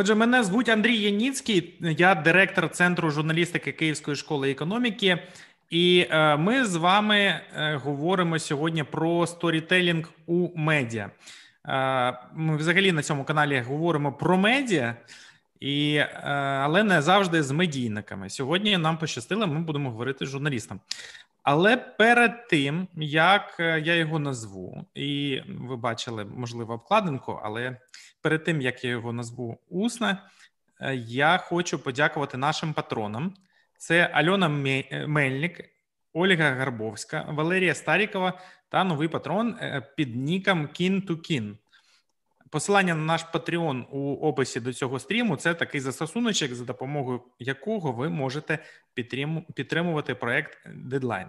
Отже, мене звуть Андрій Яніцький, я директор Центру журналістики Київської школи економіки, і е, ми з вами е, говоримо сьогодні про сторітелінг у медіа. Е, ми взагалі на цьому каналі говоримо про медіа, і, але не завжди з медійниками. Сьогодні нам пощастило, ми будемо говорити з журналістом. Але перед тим як я його назву, і ви бачили можливо обкладинку, але перед тим як я його назву усне, е, я хочу подякувати нашим патронам: це Альона е, Мельник, Ольга Гарбовська, Валерія Старікова та новий патрон е, під ніком Кін ту Кін. Посилання на наш Patreon у описі до цього стріму це такий застосуночок, за допомогою якого ви можете підтримувати проект Deadline.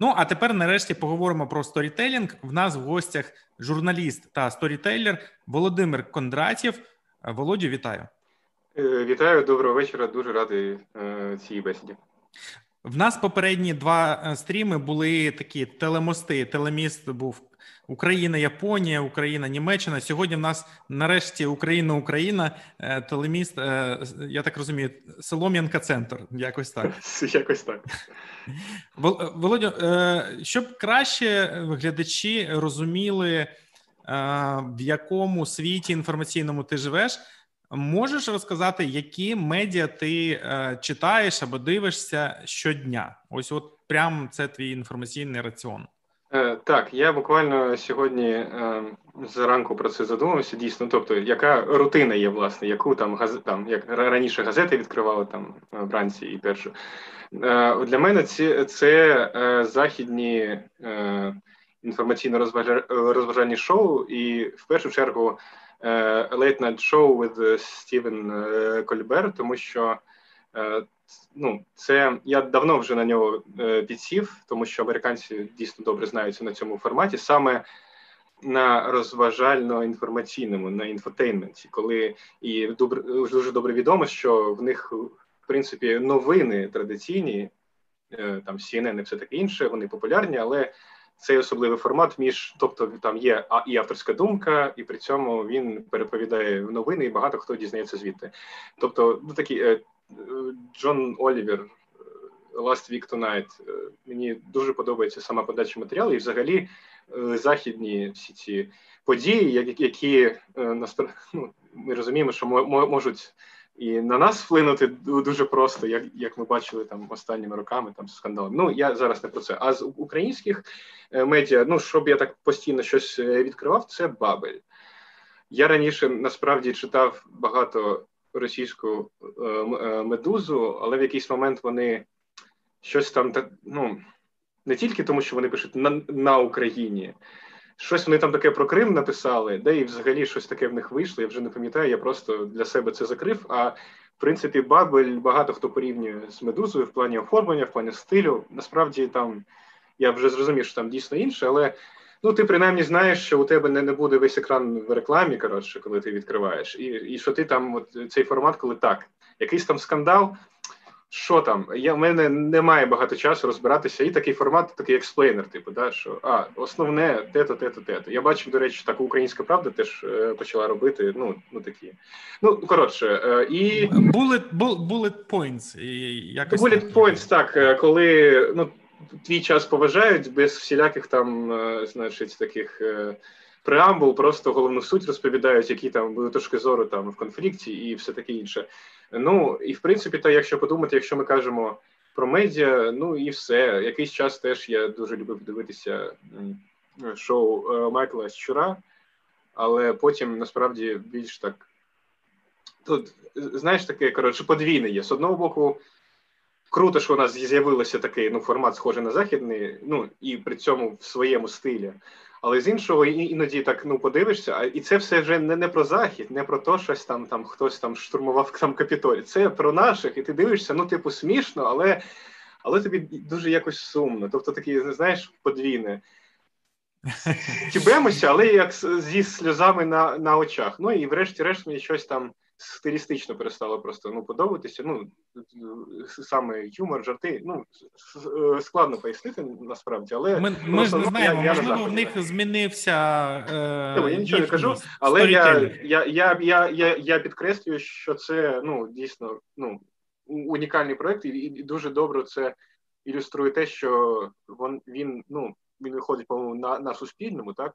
Ну а тепер, нарешті, поговоримо про сторітелінг. В нас в гостях журналіст та сторітейлер Володимир Кондратів. Володю, вітаю. Е, вітаю, доброго вечора. Дуже радий е, цій бесіді. В нас попередні два е, стріми були такі телемости. Телеміст був Україна, Японія, Україна, Німеччина. Сьогодні в нас нарешті Україна, Україна, е, телеміст. Е, я так розумію, Солом'янка Центр. Якось так. Якось так. Володю, щоб краще глядачі розуміли, в якому світі інформаційному ти живеш. Можеш розказати, які медіа ти е, читаєш або дивишся щодня? Ось, от прям це твій інформаційний раціон. Е, так, я буквально сьогодні е, зранку про це задумався. Дійсно, тобто, яка рутина є, власне, яку там газ там як раніше газети відкривали там вранці і першу. Е, для мене це це е, західні е, інформаційно-розважальні шоу, і в першу чергу. Е, Late Night Show with Стівен е, Кольбер, тому що е, ну, це я давно вже на нього підсів, тому що американці дійсно добре знаються на цьому форматі, саме на розважально-інформаційному, на інфотейнменті, коли і добре, дуже добре відомо, що в них в принципі новини традиційні, там CNN і все таке інше, вони популярні, але цей особливий формат між, тобто там є і авторська думка, і при цьому він переповідає новини, і багато хто дізнається звідти. Тобто, ну такі е, Джон Олівер, е, Last Week Tonight, е, мені дуже подобається сама подача матеріалу, і взагалі західні всі ці події, які ну, ми розуміємо, що можуть і на нас вплинути дуже просто, як як ми бачили там останніми роками там скандалом. Ну я зараз не про це. А з українських е, медіа, ну щоб я так постійно щось е, відкривав, це Бабель. Я раніше насправді читав багато російську е, медузу, але в якийсь момент вони щось там ну, не тільки тому, що вони пишуть на, на Україні. Щось вони там таке про Крим написали, де і взагалі щось таке в них вийшло. Я вже не пам'ятаю, я просто для себе це закрив. А в принципі, Бабель багато хто порівнює з медузою в плані оформлення, в плані стилю. Насправді там я вже зрозумів, що там дійсно інше, але ну ти принаймні знаєш, що у тебе не, не буде весь екран в рекламі, коротше, коли ти відкриваєш, і і що ти там, от цей формат, коли так, якийсь там скандал. Що там? Я, в мене немає багато часу розбиратися. І такий формат, такий експлейнер, типу, да, що а, основне те-то, те-то, те-то. Я бачив, до речі, таку українська правда теж е, почала робити. Ну, ну такі. Ну, коротше, е, і. Bullet, bullet points. Якось Bullet points, так, е, коли ну, твій час поважають без всіляких там, е, значить, таких. Е, преамбул, просто головну суть розповідають, які там були точки зору там в конфлікті і все таке інше. Ну і в принципі, то якщо подумати, якщо ми кажемо про медіа, ну і все. Якийсь час теж я дуже любив дивитися шоу е, Майкла Щура, але потім насправді більш так. Тут, знаєш, таке, коротше, подвійне є. З одного боку, круто, що у нас з'явився такий ну, формат, схожий на західний, ну і при цьому в своєму стилі. Але з іншого іноді так ну подивишся, і це все вже не не про захід, не про те, щось там там хтось там штурмував там капітолій. Це про наших, і ти дивишся, ну типу смішно, але але тобі дуже якось сумно. Тобто такі, знаєш, подвійне. Тібемося, але як зі сльозами на на очах. Ну і врешті-решт мені щось там стилістично перестало просто ну подобатися. Ну саме юмор, жарти. Ну складно пояснити насправді, але ми ми ж не знаємо. Я, можливо, я в них змінився. Е, Я нічого не кажу, але я я, я, я, я, я підкреслюю, що це ну дійсно ну унікальний проект, і, і дуже добре це ілюструє те, що він, він ну він виходить по-моєму на, на суспільному, так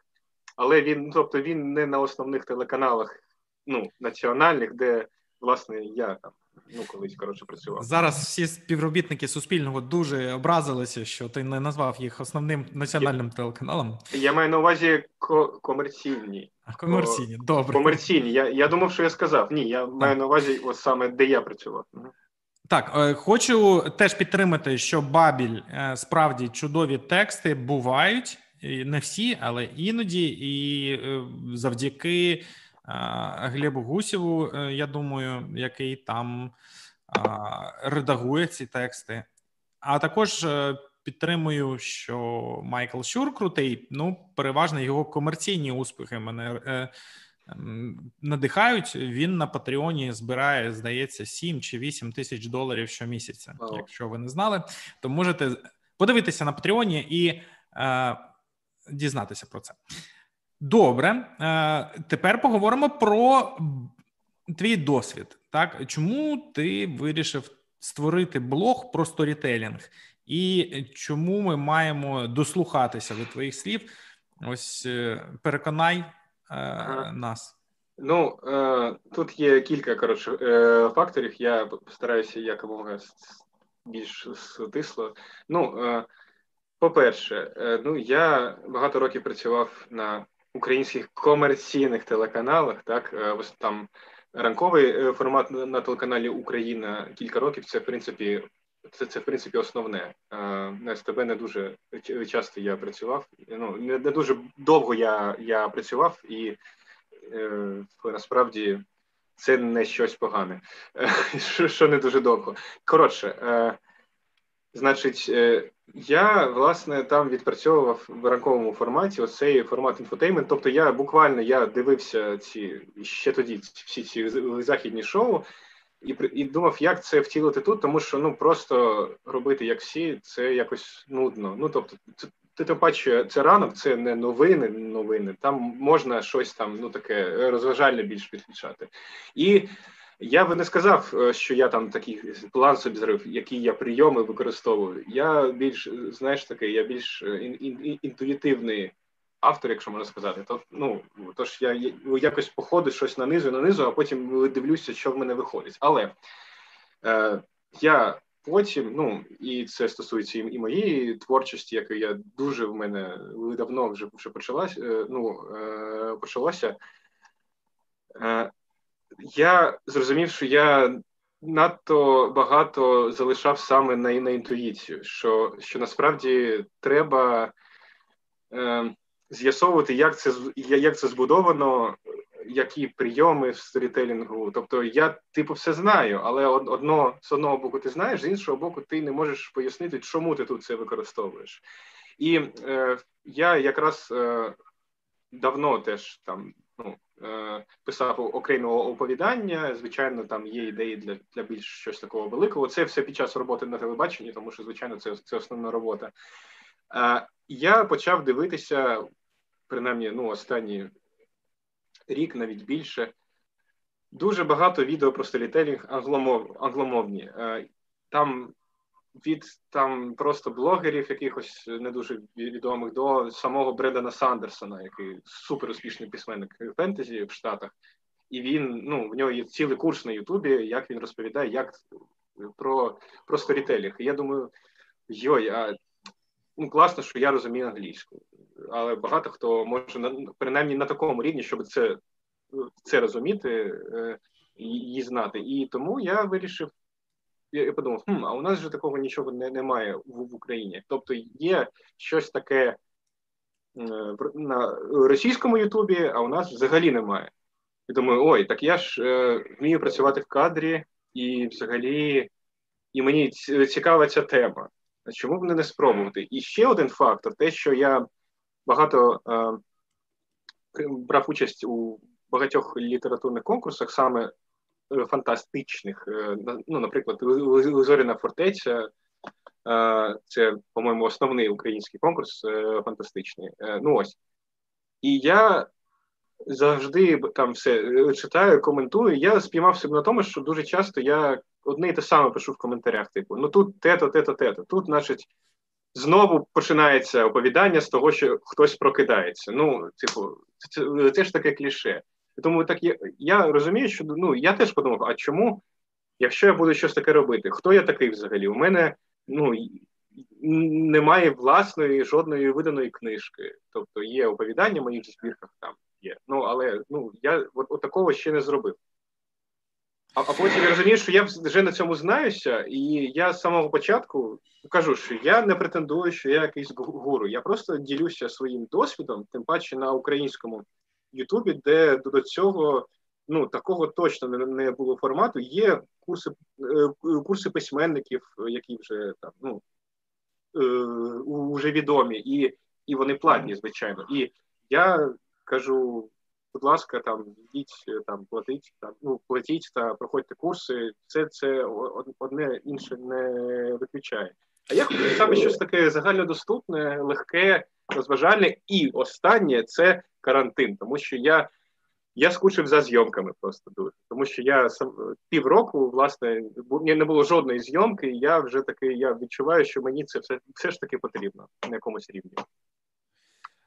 але він, тобто він не на основних телеканалах ну, національних, де власне я там ну колись коротше працював. Зараз всі співробітники Суспільного дуже образилися, що ти не назвав їх основним національним я, телеканалом. Я маю на увазі ко- комерційні. А комерційні, добре. Комерційні. Я я думав, що я сказав. Ні, я так. маю на увазі, от саме де я працював. Так, е, хочу теж підтримати, що Бабіль е, справді чудові тексти бувають, не всі, але іноді, і е, завдяки Глебу Гусєву, е, я думаю, який там редагує ці тексти. А також е, підтримую, що Майкл Щур крутий. Ну, переважно його комерційні успіхи мене е, надихають. Він на Патреоні збирає, здається, 7 чи 8 тисяч доларів щомісяця. Wow. Якщо ви не знали, то можете подивитися на Патреоні і е, дізнатися про це. Добре, е, тепер поговоримо про твій досвід. Так, чому ти вирішив створити блог про сторітелінг, і чому ми маємо дослухатися до твоїх слів? Ось е, переконай е, нас. Ну тут є кілька коротше факторів. Я постараюся якомога більш стисло. Ну, по-перше, ну я багато років працював на українських комерційних телеканалах. Так е, там ранковий е, формат на телеканалі Україна кілька років. Це в принципі. Це це в принципі основне. Е, на СТБ не дуже часто я працював. Ну не, дуже довго я я працював, і насправді це не щось погане, що не дуже довго. Коротше, значить, е, я власне там відпрацьовував в ранковому форматі оцей формат інфотеймент. Тобто, я буквально я дивився ці ще тоді всі ці західні шоу і і думав, як це втілити тут, тому що ну просто робити як всі, це якось нудно. Ну тобто, ти тим паче, це ранок, це не новини, новини. Там можна щось там ну таке розважальне більш підключати. І я би не сказав, е, що я там такий план собі зрив, які я прийоми використовую. Я більш знаєш таке, я більш е, інтуїтивний автор, якщо можна сказати. То ну тож я якось походу щось нанизу, нанизу, а потім дивлюся, що в мене виходить. Але е, я потім, ну і це стосується і моєї творчості, яка я дуже в мене давно вже вже почалась. Е, ну е, почалося. Е, я зрозумів, що я надто багато залишав саме на на інтуїцію, що що насправді треба е, з'ясовувати, як це як це збудовано, які прийоми в сторітелінгу. Тобто я, типу, все знаю, але одно з одного боку ти знаєш, з іншого боку, ти не можеш пояснити, чому ти тут це використовуєш. І е, я якраз е, давно теж там ну, писав окремого оповідання. Звичайно, там є ідеї для для більш щось такого великого. Це все під час роботи на телебаченні, тому що, звичайно, це це основна робота. Е, я почав дивитися, принаймні, ну, останній рік, навіть більше. Дуже багато відео про сторітелінг англомов, англомовні. Е, там від там просто блогерів, якихось не дуже відомих, до самого Бредана Сандерсона, який супер успішний письменник фентезі в Штатах, і він ну в нього є цілий курс на Ютубі, як він розповідає, як про про сторітелінг. І я думаю, йой, а ну класно, що я розумію англійську, але багато хто може на принаймні на такому рівні, щоб це це розуміти е, її знати. І тому я вирішив я подумав, хм, а у нас же такого нічого не, немає в, в Україні. Тобто є щось таке е, на російському Ютубі, а у нас взагалі немає. І думаю, ой, так я ж е, вмію працювати в кадрі, і взагалі і мені цікава ця тема. Чому б не спробувати? І ще один фактор: те, що я багато е, брав участь у багатьох літературних конкурсах, саме фантастичних. Ну, наприклад, Зоряна фортеця. Це, по-моєму, основний український конкурс фантастичний. Ну ось. І я завжди там все читаю, коментую. Я спіймав себе на тому, що дуже часто я одне і те саме пишу в коментарях: типу, ну тут те-то, те-то, те-то. Тут, значить, знову починається оповідання з того, що хтось прокидається. Ну, типу, це, це ж таке кліше. Тому так я я розумію, що ну я теж подумав: а чому, якщо я буду щось таке робити, хто я такий взагалі? У мене ну немає власної жодної виданої книжки. Тобто є оповідання в моїх збірках там є. Ну але ну я от, от такого ще не зробив. А, а потім я розумію, що я вже на цьому знаюся, і я з самого початку кажу, що я не претендую, що я якийсь гуру. Я просто ділюся своїм досвідом, тим паче на українському Ютубі, де до цього ну такого точно не було формату. Є курси е, курси письменників, які вже там ну вже відомі, і і вони платні, звичайно. І я кажу будь ласка, там йдіть, е, там платіть, там ну платіть та проходьте курси. Це це одне інше не виключає. А я хочу саме щось таке загальнодоступне, легке, розважальне, і останнє це карантин, тому що я. Я скучив за зйомками просто дуже, тому що я сам півроку, власне, не було жодної зйомки, і я вже таки я відчуваю, що мені це все все ж таки потрібно на якомусь рівні.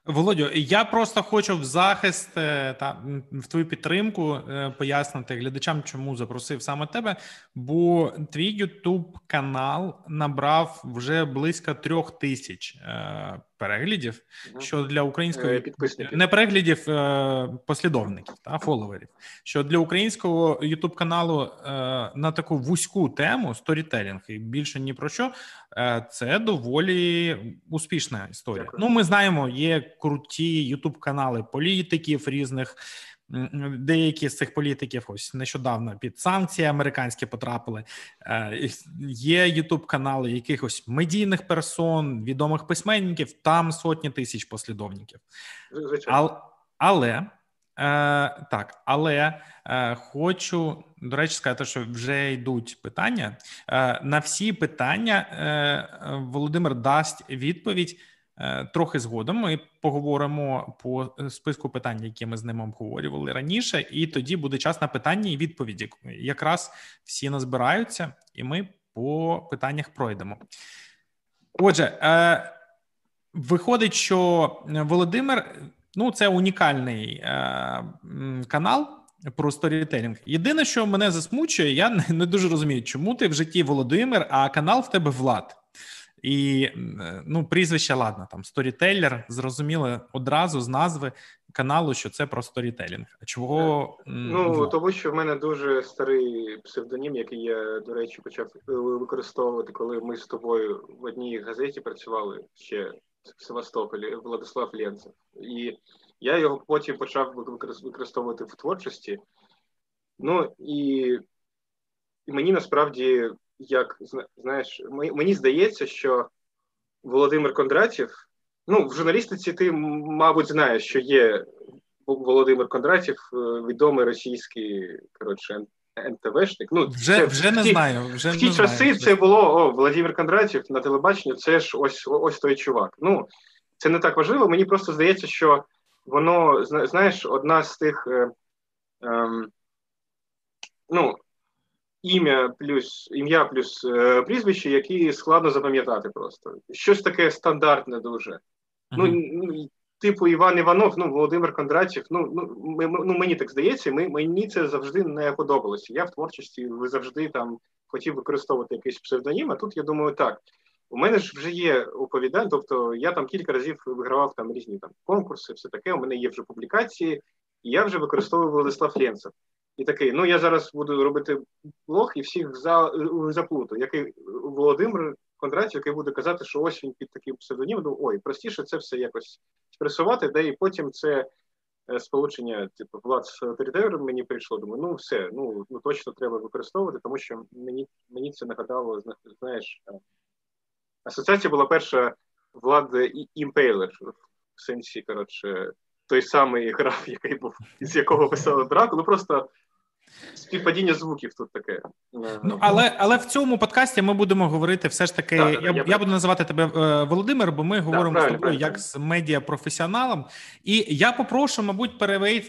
Володю, я просто хочу в захист е, та в твою підтримку е, пояснити глядачам, чому запросив саме тебе. Бо твій Ютуб канал набрав вже близько трьох тисяч е, переглядів, що для української підписників не переглядів послідовників та фоловерів. Що для українського Ютуб каналу на таку вузьку тему сторітелінг і більше ні про що, це доволі успішна історія. Дякую. Ну, ми знаємо, є круті ютуб канали політиків різних. Деякі з цих політиків ось нещодавно під санкції американські потрапили. Е, є ютуб канали якихось медійних персон, відомих письменників. Там сотні тисяч послідовників. Звичайно. Але е, так, але е, хочу до речі, сказати, що вже йдуть питання. Е, на всі питання е, Володимир дасть відповідь. Е, трохи згодом ми поговоримо по списку питань, які ми з ним обговорювали раніше, і тоді буде час на питання і відповіді. Якраз всі назбираються, і ми по питаннях пройдемо. Отже, е, виходить, що Володимир ну це унікальний е, канал. Про сторітелінг. Єдине, що мене засмучує, я не дуже розумію, чому ти в житті Володимир, а канал в тебе Влад. І е, ну, прізвище, ладно, там сторітелер, зрозуміло одразу з назви каналу, що це про сторітелінг. А чого ну вот. тому, що в мене дуже старий псевдонім, який я, до речі, почав е, використовувати, коли ми з тобою в одній газеті працювали ще в Севастополі, Владислав Ленцев. І я його потім почав використовувати в творчості. Ну і, і мені насправді як знаєш, мені здається, що Володимир Кондратів, ну в журналістиці ти, мабуть, знаєш, що є Володимир Кондратів, е, відомий російський коротше НТВшник. Ну вже це, вже не ті, знаю. Вже в ті не часи знаю. це було о, Володимир Кондратів на телебаченні. Це ж ось ось той чувак. Ну це не так важливо. Мені просто здається, що воно знаєш, одна з тих. Е, е, ну, ім'я плюс ім'я плюс е, прізвище, які складно запам'ятати просто. Щось таке стандартне дуже. Uh-huh. Ну, Типу Іван Іванов, ну Володимир Кондратів, ну ну, ми, ну мені так здається, ми, мені це завжди не подобалося. Я в творчості завжди там хотів використовувати якийсь псевдонім, а тут я думаю, так. У мене ж вже є оповідання, тобто я там кілька разів вигравав там різні там конкурси, все таке. У мене є вже публікації, і я вже використовую Владислав Ленцев і такий: ну я зараз буду робити блог і всіх за, заплуту, який Володимир Кондратів, який буде казати, що ось він під таким псевдонімом, ой, простіше це все якось спресувати, де і потім це. Е, сполучення, типу, влад з авторитаром мені прийшло. Думаю, ну все, ну ну точно треба використовувати, тому що мені мені це нагадало, знаєш, е, асоціація була перша влад імпейлер в сенсі, коротше, той самий граф, який був, з якого писали драку, ну просто співпадіння звуків тут таке. Ну але але в цьому подкасті ми будемо говорити все ж таки. Так, я, я я, буду називати тебе е, Володимир, бо ми говоримо так, з тобою як з медіапрофесіоналом. І я попрошу, мабуть,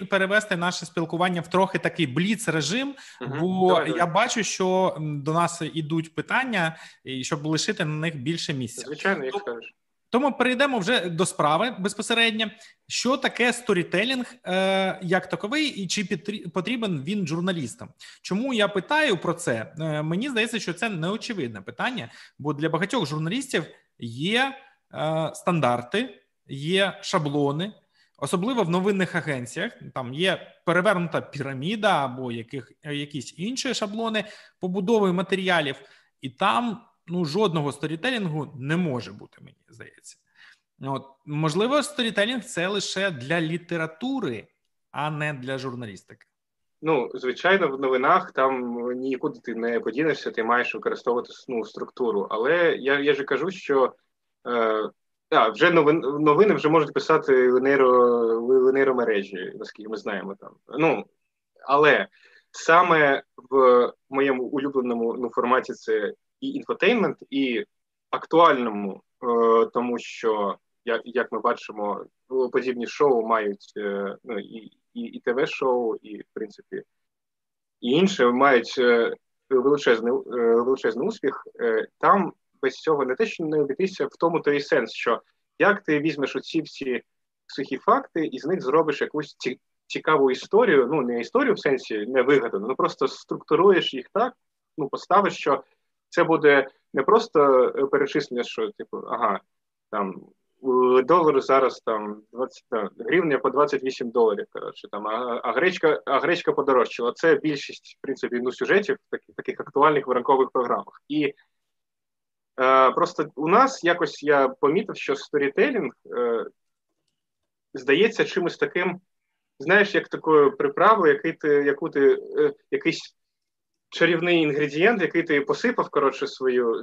перевести наше спілкування в трохи такий бліц режим, угу, бо давай, я давай. бачу, що до нас ідуть питання, і щоб лишити на них більше місця. Звичайно, як скажеш. Тому перейдемо вже до справи безпосередньо. Що таке сторітелінг е, як таковий, і чи потрібен він журналістам? Чому я питаю про це? Е, мені здається, що це неочевидне питання, бо для багатьох журналістів є е, стандарти, є шаблони, особливо в новинних агенціях. Там є перевернута піраміда або яких якісь інші шаблони побудови матеріалів, і там ну жодного сторітелінгу не може бути, мені здається. От можливо, сторітелінг це лише для літератури, а не для журналістики. Ну, звичайно, в новинах там нікуди ти не подінешся, ти маєш використовувати ну, структуру. Але я я ж кажу, що е, а, вже новин, новини вже можуть писати в нейромережі, наскільки ми знаємо там. Ну, Але саме в моєму улюбленому ну, форматі це і інфотеймент, і актуальному, е, тому що як ми бачимо, подібні шоу мають е, ну і і, і ТВ-шоу, і в принципі і інше мають е, величезний величезний успіх. Там без цього не те, що не обійтися в тому той сенс, що як ти візьмеш оці всі сухі факти і з них зробиш якусь цікаву історію. Ну не історію в сенсі не вигадану, ну просто структуруєш їх так, ну поставиш, що це буде не просто е, перечислення, що типу, ага, там долар зараз там 20 гривня по 28 доларів. Коротше, там, а, а гречка а гречка подорожчала. Це більшість в принципі ну, сюжетів таких таких актуальних в ранкових програмах. І е, просто у нас якось я помітив, що сторітелінг е, здається чимось таким. Знаєш, як такою приправою, який ти, яку ти е, якийсь чарівний інгредієнт, який ти посипав коротше свою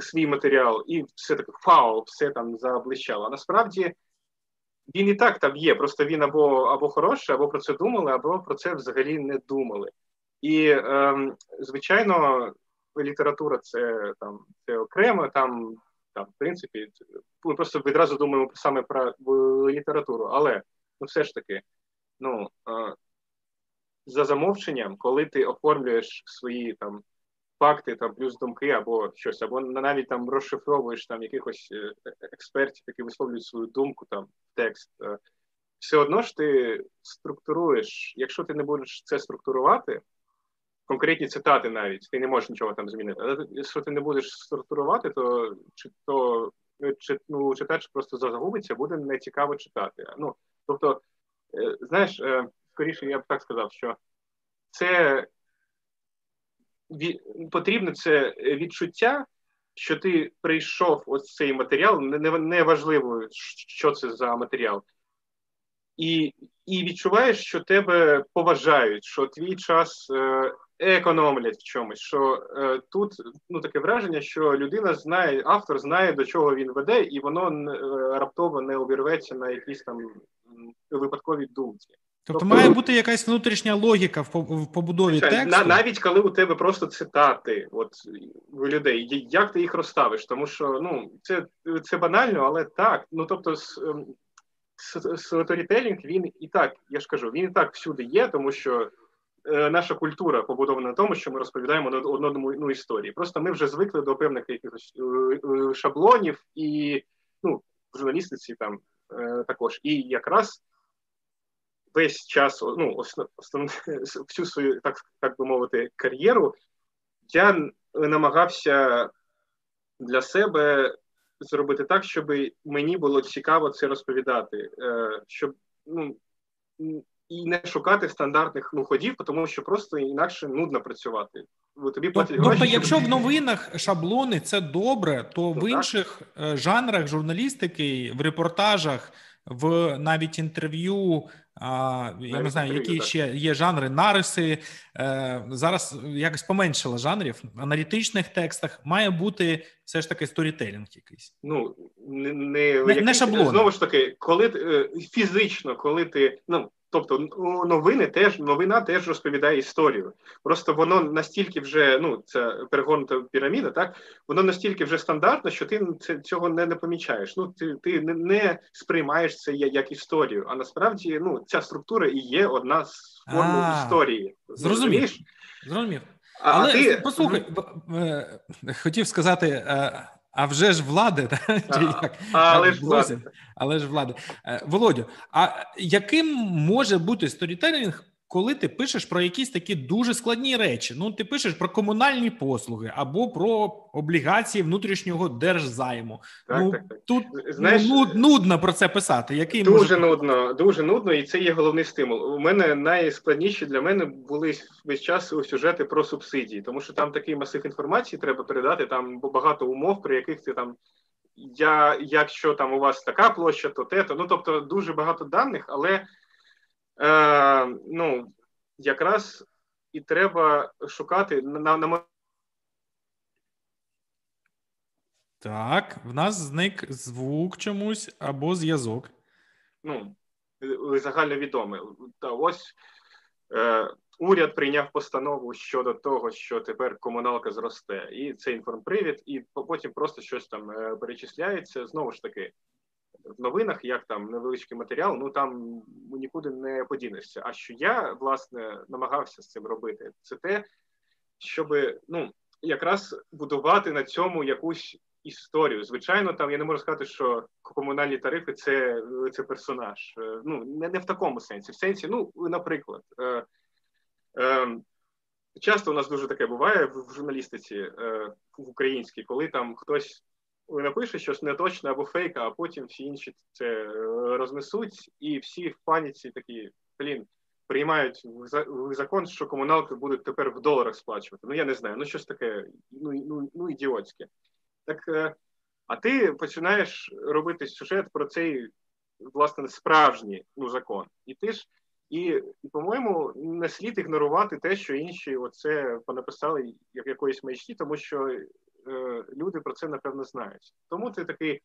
свій матеріал, і все таке вау, все там заблищало. А насправді він і так там є. Просто він або або хороший, або про це думали, або про це взагалі не думали. І ем, звичайно, література це там це окремо. Там там, в принципі, ми просто відразу думаємо саме про літературу, але ну все ж таки, ну. Е, за замовченням, коли ти оформлюєш свої там факти, там плюс думки або щось, або навіть там розшифровуєш там якихось е, експертів, які висловлюють свою думку, там текст, е, все одно ж ти структуруєш. Якщо ти не будеш це структурувати, конкретні цитати навіть ти не можеш нічого там змінити. Але якщо ти не будеш структурувати, то чи то чи, ну, читач просто загубиться, буде нецікаво читати. Ну тобто, е, знаєш скоріше, я б так сказав, що це потрібне це відчуття, що ти прийшов ось цей матеріал, неважливо, не що це за матеріал, і і відчуваєш, що тебе поважають, що твій час е, економлять в чомусь. Що е, тут ну таке враження, що людина знає, автор знає, до чого він веде, і воно е, раптово не обірветься на якісь там випадковій думці. Тобто, тобто має бути якась внутрішня логіка в побудові тексту? навіть коли у тебе просто цитати, от у людей, як ти їх розставиш? Тому що ну це це банально, але так. Ну тобто, ем, сторітелінг, він і так, я ж кажу, він і так всюди є, тому що е, наша культура побудована на тому, що ми розповідаємо на одному ну, історії. Просто ми вже звикли до певних якихось е, е, шаблонів і ну, в журналістиці там е, також. І якраз весь час, ну, основ, основ, всю свою, так так би мовити, кар'єру, я намагався для себе зробити так, щоб мені було цікаво це розповідати, е, щоб ну, і не шукати стандартних ну, ходів, тому що просто інакше нудно працювати. Тобі платять тобто, гроші. якщо в новинах шаблони це добре, то ну, в інших так. Е, жанрах журналістики, в репортажах, в навіть інтерв'ю а, Я не знаю, які ще є жанри, нариси. Е, Зараз якось поменшило жанрів. В аналітичних текстах має бути все ж таки сторітелінг якийсь. Ну, не не, не, не шаблон. Знову ж таки, коли е, фізично, коли ти. ну, Тобто новини теж новина теж розповідає історію. Просто воно настільки вже ну це перегорнута піраміда, так воно настільки вже стандартно, що ти цього не, не помічаєш. Ну ти ти не, сприймаєш це як історію. А насправді ну ця структура і є одна з формул історії. Зрозумів. Зрозумів. Але ти... послухай, е, хотів сказати. А вже ж влади, Чи як? але ж влади. але ж влади. Е, Володю, а яким може бути сторітелінг коли ти пишеш про якісь такі дуже складні речі, ну ти пишеш про комунальні послуги або про облігації внутрішнього держзайму. Так, ну так, так. тут Знаєш, ну, нудно про це писати. Який дуже може... нудно, дуже нудно, і це є головний стимул. У мене найскладніші для мене були весь час сюжети про субсидії, тому що там такий масив інформації треба передати. Там багато умов, при яких ти там. Я, якщо там у вас така площа, то те, то ну тобто дуже багато даних, але е, ну, якраз і треба шукати на на Так, в нас зник звук чомусь або зв'язок. Ну, загальновідомий. Та ось е, уряд прийняв постанову щодо того, що тепер комуналка зросте, і це інформпривід, і потім просто щось там е, перечисляється. Знову ж таки, в новинах, як там невеличкий матеріал, ну там нікуди не подінешся. А що я власне намагався з цим робити, це те, щоб ну якраз будувати на цьому якусь історію. Звичайно, там я не можу сказати, що комунальні тарифи це це персонаж. Е, ну не не в такому сенсі. В сенсі, ну, наприклад, е, е, часто у нас дуже таке буває в журналістиці е, в українській, коли там хтось напише щось неточне або фейк, а потім всі інші це е, рознесуть, і всі в паніці такі блін. Приймають в закон, що комуналки будуть тепер в доларах сплачувати. Ну я не знаю, ну щось таке, ну ну, ну ідіотське. Так, е, а ти починаєш робити сюжет про цей власне справжній ну, закон. І ти ж, і, і, по-моєму, не слід ігнорувати те, що інші оце понаписали як якоїсь маячні, тому що люди про це напевно знають. Тому ти такий,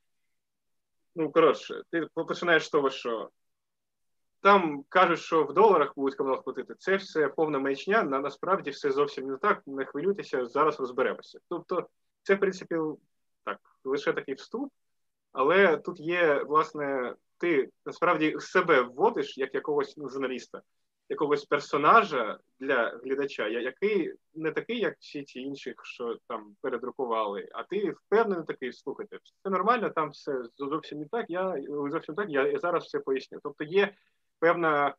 ну коротше, ти починаєш з того, що там кажуть, що в доларах будуть комунал платити. Це все повна маячня, на насправді все зовсім не так. Не хвилюйтеся, зараз розберемося. Тобто, це в принципі так, лише такий вступ, але тут є, власне, ти насправді себе вводиш як якогось ну, журналіста якогось персонажа для глядача, який не такий, як всі ті інші, що там передрукували, а ти впевнений такий, слухайте, все нормально, там все зовсім не так. Я зовсім так, я зараз все поясню. Тобто є певна.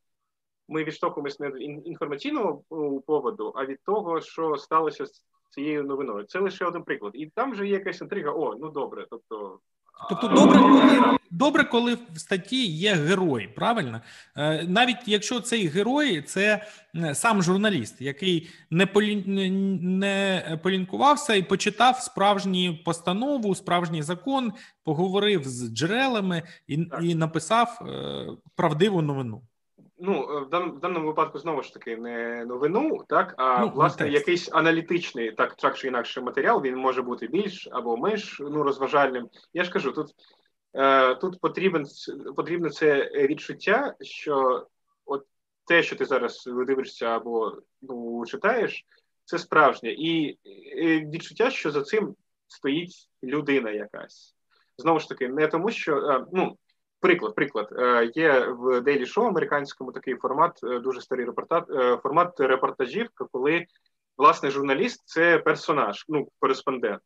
Ми відштовхуємось не від інформаційного поводу, а від того, що сталося з цією новиною. Це лише один приклад. І там вже є якась інтрига. О, ну добре. Тобто, Тобто, добре, коли добре, коли в статті є герой, правильно? Е, навіть якщо цей герой це сам журналіст, який не полі... не полінкувався і почитав справжню постанову, справжній закон, поговорив з джерелами і, і написав е, правдиву новину ну е, в даному в даному випадку знову ж таки не новину, так а ну, власне якийсь аналітичний, так так чи інакше матеріал. Він може бути більш або менш ну розважальним. Я ж кажу, тут е, тут потрібен потрібно це відчуття, що от те, що ти зараз дивишся або ну читаєш, це справжнє, і відчуття, що за цим стоїть людина якась. Знову ж таки, не тому, що е, ну Приклад, приклад, е, є в Daily Show американському такий формат, е, дуже старий репортаж, е, формат репортажів, коли власне журналіст це персонаж, ну кореспондент.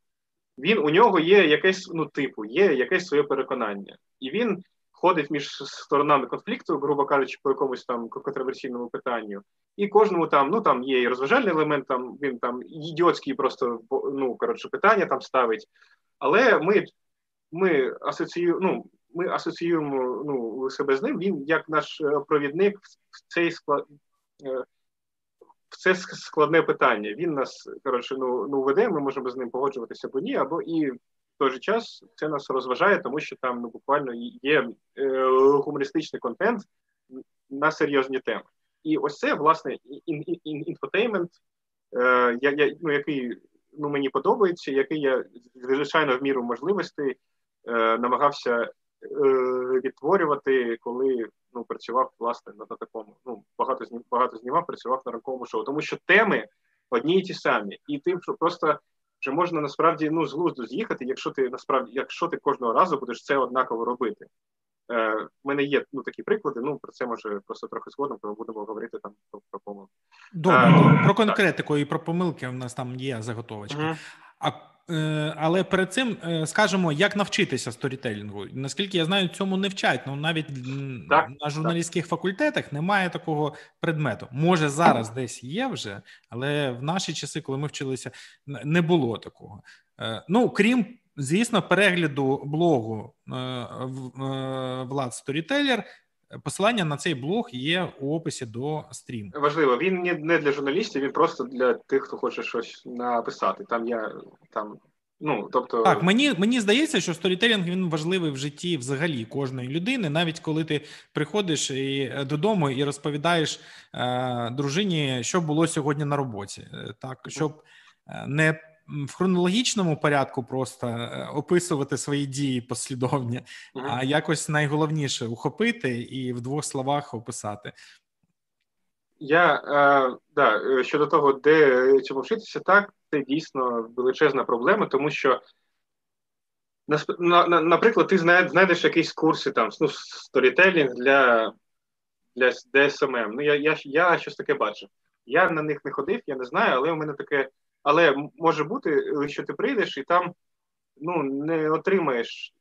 Він у нього є якесь ну типу, є якесь своє переконання, і він ходить між сторонами конфлікту, грубо кажучи, по якомусь там контроверсійному питанню. І кожному там ну там є і розважальний елемент, там він там ідіотські просто ну коротше питання там ставить. Але ми ми асоціюємо, ну ми асоціюємо ну, себе з ним. Він як наш е, провідник в цей склад. Е, в це складне питання. Він нас коротше ну, ну веде. Ми можемо з ним погоджуватися або ні, або і в той же час це нас розважає, тому що там ну буквально є е, гумористичний контент на серйозні теми. І ось це власне інфотеймент, е, я, я, ну, який ну мені подобається, який я звичайно в міру можливостей е, намагався відтворювати, коли ну, працював власне на, на такому. Ну багато знім, багато знімав, працював на ранковому шоу, тому що теми одні і ті самі, і ти просто вже можна насправді ну з глузду з'їхати, якщо ти насправді, якщо ти кожного разу будеш це однаково робити. Е, в мене є ну такі приклади. Ну про це може просто трохи згодом, коли будемо говорити там про, про помилки. Добре, а, про конкретику так. і про помилки. У нас там є заготовочка. Угу. А Е, але перед цим е, скажемо, як навчитися сторітелінгу. Наскільки я знаю, цьому не вчать. Ну навіть так, на журналістських так. факультетах немає такого предмету. Може зараз десь є вже, але в наші часи, коли ми вчилися, не було такого. Е, ну крім звісно, перегляду блогу Влад Сторітелер, Посилання на цей блог є у описі до стріму. Важливо, він не для журналістів, він просто для тих, хто хоче щось написати. Там я там. Ну, тобто, так, мені мені здається, що сторітелінг він важливий в житті взагалі кожної людини, навіть коли ти приходиш і е, додому і розповідаєш е, дружині, що було сьогодні на роботі, е, так щоб е, не в хронологічному порядку просто е, описувати свої дії послідовні, mm а якось найголовніше ухопити і в двох словах описати. Я е, да, е, щодо того, де цьому вчитися, так це дійсно величезна проблема, тому що на, на, наприклад, ти знайдеш якісь курси там ну, сторітелінг для для SMM. Ну я я, я щось таке бачив. Я на них не ходив, я не знаю, але у мене таке але може бути, що ти прийдеш і там ну, не отримаєш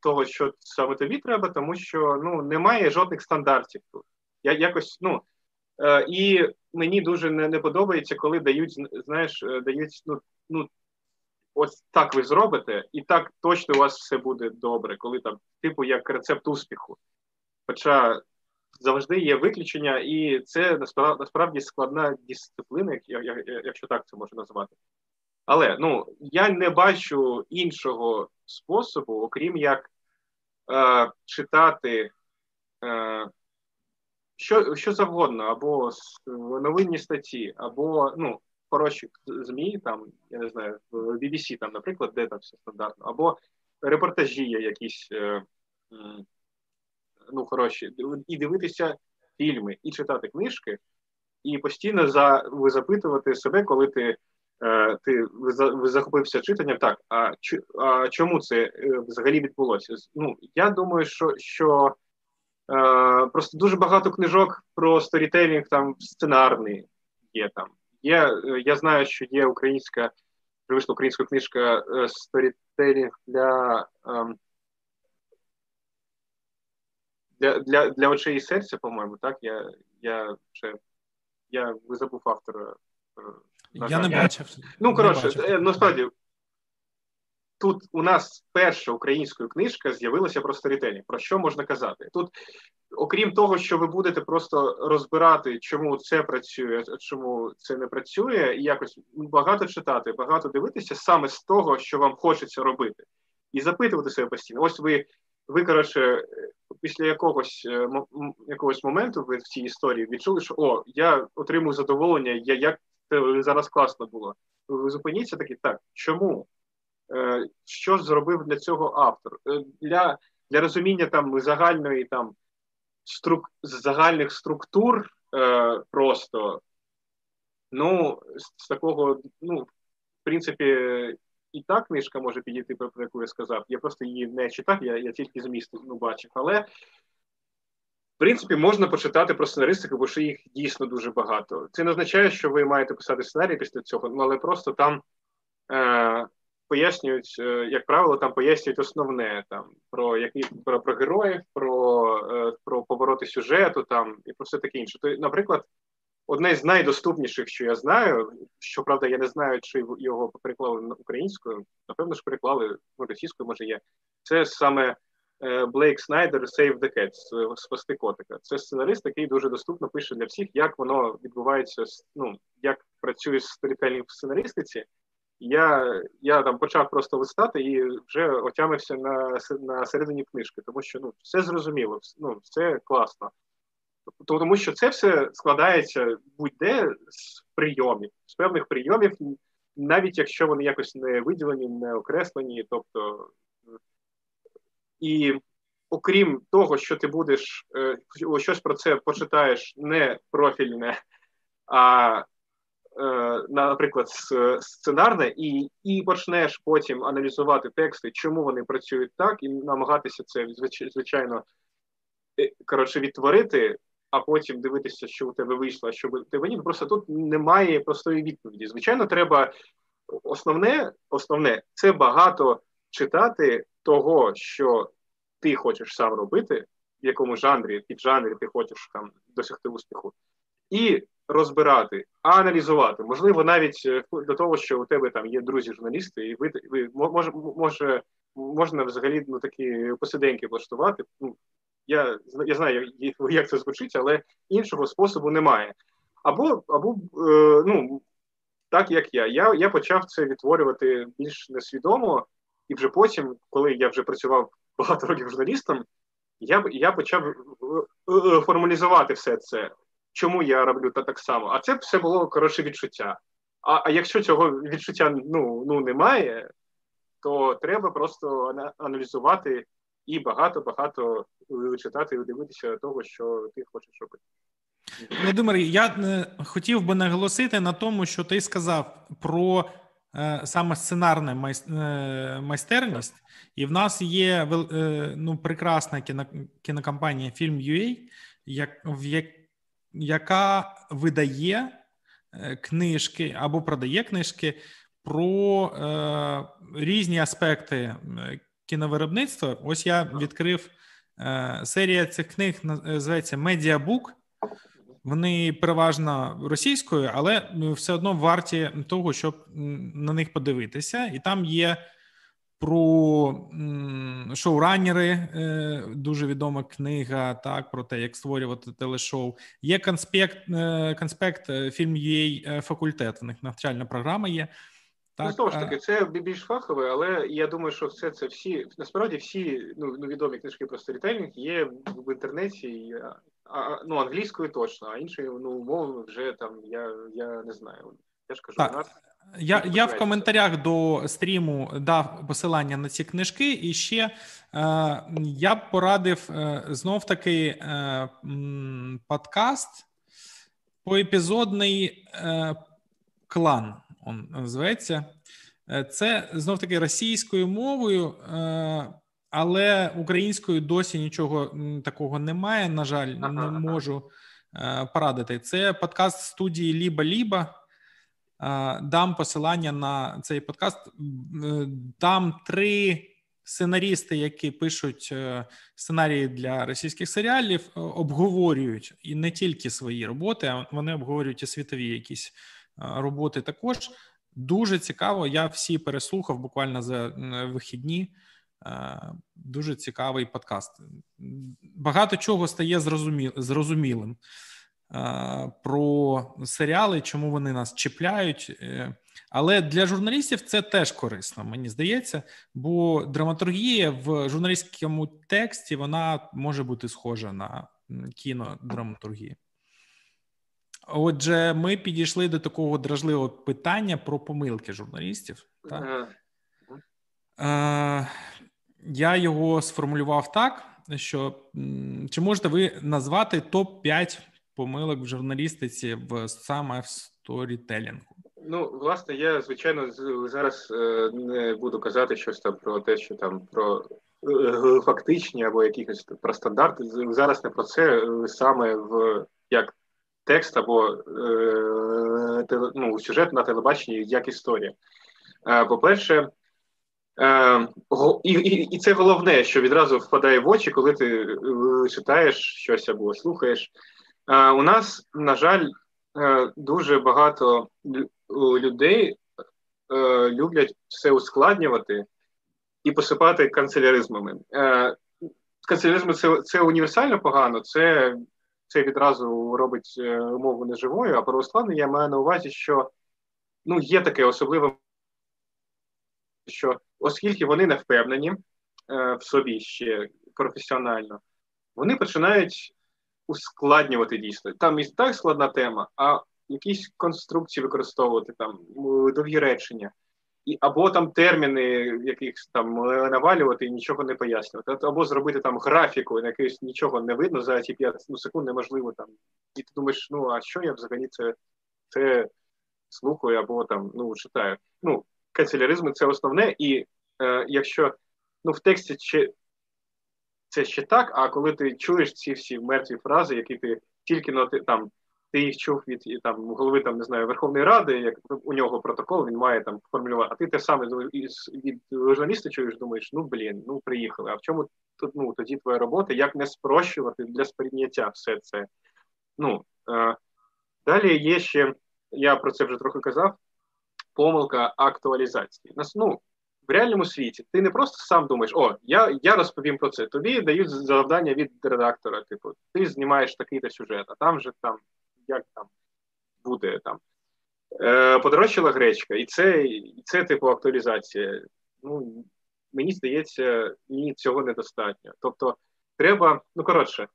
того, що саме тобі треба, тому що ну, немає жодних стандартів тут. Я якось, ну, е, І мені дуже не, не подобається, коли дають, знаєш, е, дають, ну, ну, ось так ви зробите, і так точно у вас все буде добре, коли там, типу, як рецепт успіху. Хоча завжди є виключення, і це насправді складна дисципліна, якщо так це можна назвати. Але ну я не бачу іншого способу, окрім як е, читати е, що що завгодно, або новинні статті, або ну, хороші ЗМІ, там, я не знаю, в BBC, там, наприклад, де там все стандартно, або репортажі є якісь. Е, ну хороші, і дивитися фільми, і читати книжки, і постійно за ви запитувати себе, коли ти е, ти захопився читанням. Так, а а чому це е, взагалі відбулося? Ну я думаю, що що е, просто дуже багато книжок про сторітелінг там сценарний є там. Є, е, Я знаю, що є українська вийшла українська книжка сторітелінг для. Ем, для для, для очей і серця, по-моєму, так? Я я ще я забув автора. Е, я не бачив. Ну, коротше, е, насправді, тут у нас перша українська книжка з'явилася про сторітелінг. Про що можна казати? Тут, окрім того, що ви будете просто розбирати, чому це працює, чому це не працює, і якось багато читати, багато дивитися саме з того, що вам хочеться робити, і запитувати себе постійно. Ось ви ви, коротше, після якогось е, якогось моменту ви в цій історії відчули, що о, я отримую задоволення, я як це зараз класно було. Ви зупиніться такі, так, чому? Е, Що зробив для цього автор? Е, для для розуміння там загальної там струк, загальних структур е, просто, ну, з такого, ну, в принципі, і та книжка може підійти, про яку я сказав. Я просто її не читав, я я тільки зміст ну, бачив. Але в принципі можна почитати про сценаристику, бо що їх дійсно дуже багато. Це не означає, що ви маєте писати сценарій після цього, ну але просто там е, пояснюють, е, як правило, там пояснюють основне там про які про, про героїв, про, е, про повороти сюжету там і про все таке інше. То, наприклад одне з найдоступніших, що я знаю. Щоправда, я не знаю, чи його переклали українською. Напевно, ж переклали ну, російською, може є. Це саме е, Блейк Снайдер Save the Cat, спасти котика. Це сценарист, який дуже доступно пише для всіх, як воно відбувається, ну як працює з сторітелінг в сценаристиці. Я я там почав просто листати і вже отямився на на середині книжки, тому що ну все зрозуміло, ну все класно. Тому що це все складається будь-де з прийомів, з певних прийомів, навіть якщо вони якось не виділені, не окреслені. Тобто, і окрім того, що ти будеш е, щось про це почитаєш не профільне, а Е, наприклад, сценарне, і і почнеш потім аналізувати тексти, чому вони працюють так, і намагатися це звичайно е, коротше відтворити, а потім дивитися, що у тебе вийшло, що у тебе ні. Просто тут немає простої відповіді. Звичайно, треба основне, основне це багато читати того, що ти хочеш сам робити, в якому жанрі, під жанрі ти хочеш там досягти успіху. І розбирати, аналізувати. Можливо, навіть е, до того, що у тебе там є друзі-журналісти, і ви ви може, може можна взагалі ну, такі посиденьки влаштувати. Ну, я я знаю, як це звучить, але іншого способу немає. Або або е, ну, так як я. я. Я почав це відтворювати більш несвідомо, і вже потім, коли я вже працював багато років журналістом, я я почав е, е, формалізувати все це чому я роблю та так само. А це все було коротше відчуття. А а якщо цього відчуття ну, ну немає, то треба просто аналізувати і багато-багато читати і дивитися того, що ти хочеш робити. Володимир, я е, хотів би наголосити на тому, що ти сказав про е, саме сценарне е, майстерність, і в нас є е, ну, прекрасна кіно, кінокомпанія Film.ua, як, в яка видає е, книжки або продає книжки про е, різні аспекти е, кіновиробництва. Ось я відкрив е, серія цих книг, називається Медіабук. Вони переважно російською, але все одно варті того, щоб на них подивитися, і там є про шоураннери, е, дуже відома книга, так про те, як створювати телешоу. Є конспект, е, конспект е, Film.ua Факультет. У них навчальна програма є. Так, ну, знову ж таки, це більш фахове, але я думаю, що все це всі насправді всі ну, ну відомі книжки про сторітелінг є в інтернеті, а, ну англійською точно, а іншою ну мовою вже там я я не знаю. Я ж кажу, так. нас я я в коментарях до стріму дав посилання на ці книжки, і ще е, я б порадив е, знов таки е, подкаст поепізодний е, клан. Он називається. Е, це знов таки російською мовою, е, але українською досі нічого такого немає. На жаль, не можу е, порадити. Це подкаст студії Ліба Ліба. Дам посилання на цей подкаст. Там три сценарісти, які пишуть е, сценарії для російських серіалів, е, обговорюють і не тільки свої роботи, а вони обговорюють і світові якісь е, роботи. Також дуже цікаво. Я всі переслухав буквально за вихідні. Дуже цікавий подкаст. Багато чого стає зрозумілим. Про серіали, чому вони нас чіпляють. Е, але для журналістів це теж корисно, мені здається, бо драматургія в журналістському тексті вона може бути схожа на кінодраматургію. Отже, ми підійшли до такого дражливого питання про помилки журналістів. Так? Е, я його сформулював так, що чи можете ви назвати топ 5 помилок в журналістиці в саме в сторітелінгу? Ну, власне, я звичайно зараз е, не буду казати щось там про те, що там про е, фактичні або якихось про стандарти. Зараз не про це е, саме в як текст або е, ну, сюжет на телебаченні як історія. По-перше, і, і і, це головне, що відразу впадає в очі, коли ти читаєш щось або слухаєш. Е, у нас, на жаль, е, дуже багато людей е, люблять все ускладнювати і посипати канцеляризмами. Канцеляризм це, це універсально погано, це це відразу робить мову неживою, а ускладнення я маю на увазі, що ну, є таке особливе, що оскільки вони не впевнені в собі ще професіонально, вони починають ускладнювати дійсно. Там і так складна тема, а якісь конструкції використовувати, там довгі речення. І або там терміни якихось там навалювати і нічого не пояснювати, або зробити там графіку, на якийсь нічого не видно за ті 5 ну, секунд неможливо там. І ти думаєш, ну а що я взагалі це це слухаю або там ну читаю. Ну, канцеляризм це основне, і е, якщо ну в тексті ще це ще так, а коли ти чуєш ці всі мертві фрази, які ти тільки ну, ти, там ти їх чув від там голови там не знаю Верховної Ради, як у нього протокол, він має там формулювати. А ти те саме від журналіста чуєш, думаєш, ну блін, ну приїхали. А в чому тут ну тоді твоя робота? Як не спрощувати для сприйняття все це? Ну е, далі є ще, я про це вже трохи казав. Помилка актуалізації. Ну в реальному світі ти не просто сам думаєш, о, я я розповім про це. Тобі дають завдання від редактора. Типу, ти знімаєш такий-то сюжет, а там же там як там буде там. Е, Подорожчала гречка, і це, і це типу актуалізація. Ну, Мені здається, ні, цього недостатньо. Тобто, треба, ну коротше,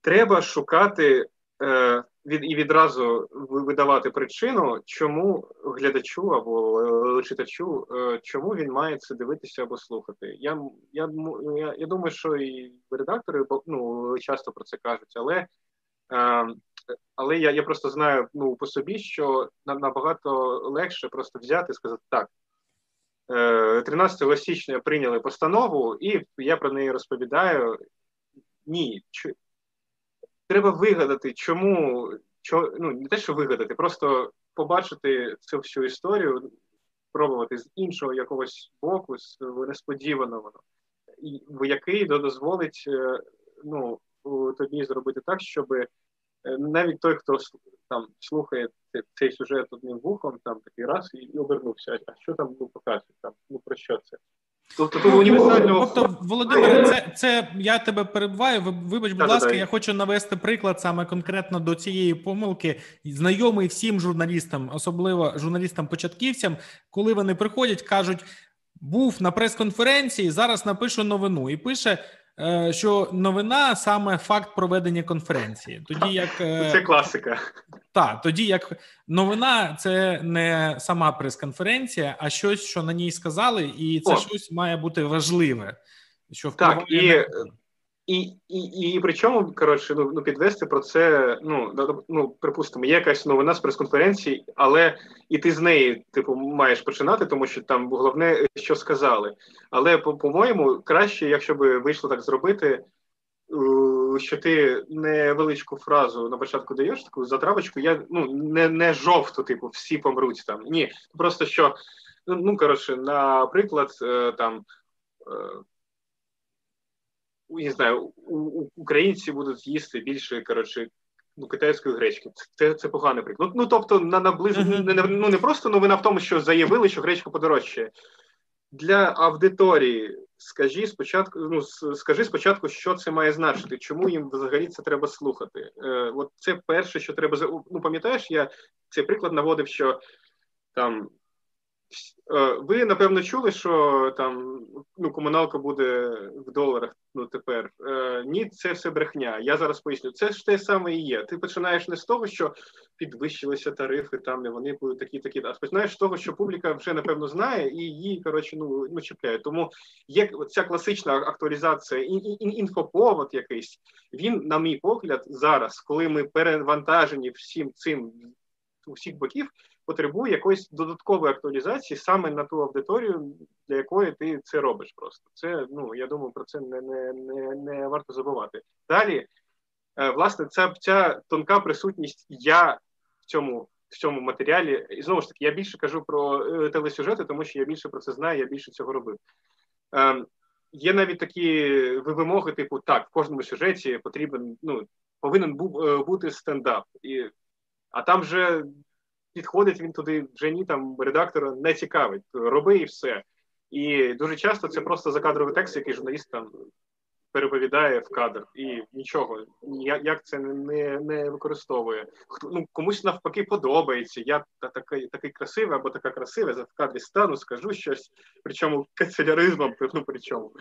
треба шукати е, від, і відразу видавати причину, чому глядачу або е, читачу, е, чому він має це дивитися або слухати. Я я, я, я думаю, що і редактори ну, часто про це кажуть, але. Е, але я я просто знаю ну, по собі, що набагато легше просто взяти і сказати так. 13 е, січня прийняли постанову, і я про неї розповідаю. Ні, треба вигадати, чому чо, ну не те, що вигадати, просто побачити цю всю історію, спробувати з іншого якогось боку, з несподіваного, який дозволить е, ну, тобі зробити так, щоби навіть той, хто там слухає цей сюжет одним вухом, там такий раз і обернувся. А що там ну, показує? Там ну про що це? Тобто того універсального тобто, Володимир, це це я тебе перебуваю. Вибач, будь ласка, я хочу навести приклад саме конкретно до цієї помилки. Знайомий всім журналістам, особливо журналістам-початківцям, коли вони приходять, кажуть: був на прес-конференції, зараз напишу новину і пише. Е, що новина саме факт проведення конференції. Тоді як е, це класика, так, тоді як новина це не сама прес-конференція, а щось, що на ній сказали, і це О. щось має бути важливе. Що так, і на... І і, і причому, коротше, ну ну підвести про це. Ну ну припустимо, є якась новина з прес-конференції, але і ти з неї, типу, маєш починати, тому що там головне, що сказали. Але по-моєму, краще, якщо би вийшло так зробити, е, що ти невеличку фразу на початку даєш таку затравочку, я ну не не жовту, типу, всі помруть там. Ні, просто що ну, коротше, наприклад, е, там. Не знаю, у, українці будуть їсти більше коротше, ну, китайської гречки. Це це поганий приклад. Ну, ну тобто, на наближ... Не, ну, не просто новина в тому, що заявили, що гречка подорожчає. Для аудиторії скажи спочатку, ну скажи спочатку, що це має значити, чому їм взагалі це треба слухати. Е, От це перше, що треба Ну, пам'ятаєш, я цей приклад наводив, що там ви напевно чули, що там ну, комуналка буде в доларах. Ну тепер е, ні, це все брехня. Я зараз поясню. Це ж те саме і є. Ти починаєш не з того, що підвищилися тарифи, там і вони будуть такі, такі. А починаєш з того, що публіка вже напевно знає і її коротше ну ну чіпляє. Тому є ця класична актуалізація інфоповод якийсь. Він, на мій погляд, зараз, коли ми перевантажені всім цим усіх боків потребує якоїсь додаткової актуалізації саме на ту аудиторію, для якої ти це робиш. Просто це ну я думаю, про це не не, не, не варто забувати. Далі, е, власне, ця ця тонка присутність я в цьому. В цьому матеріалі, і знову ж таки, я більше кажу про е, телесюжети, тому що я більше про це знаю, я більше цього робив. Е, Є навіть такі вимоги, типу, так, в кожному сюжеті потрібен, ну, повинен був е, бути стендап. І, А там же підходить він туди вже ні там редактора не цікавить. Роби і все. І дуже часто це просто закадровий текст, який журналіст там переповідає в кадр і нічого, як це не не використовує. ну, Комусь навпаки подобається. Я такий такий красивий або така красива, в кадрі стану, скажу щось, причому канцеляризмом, ну причому.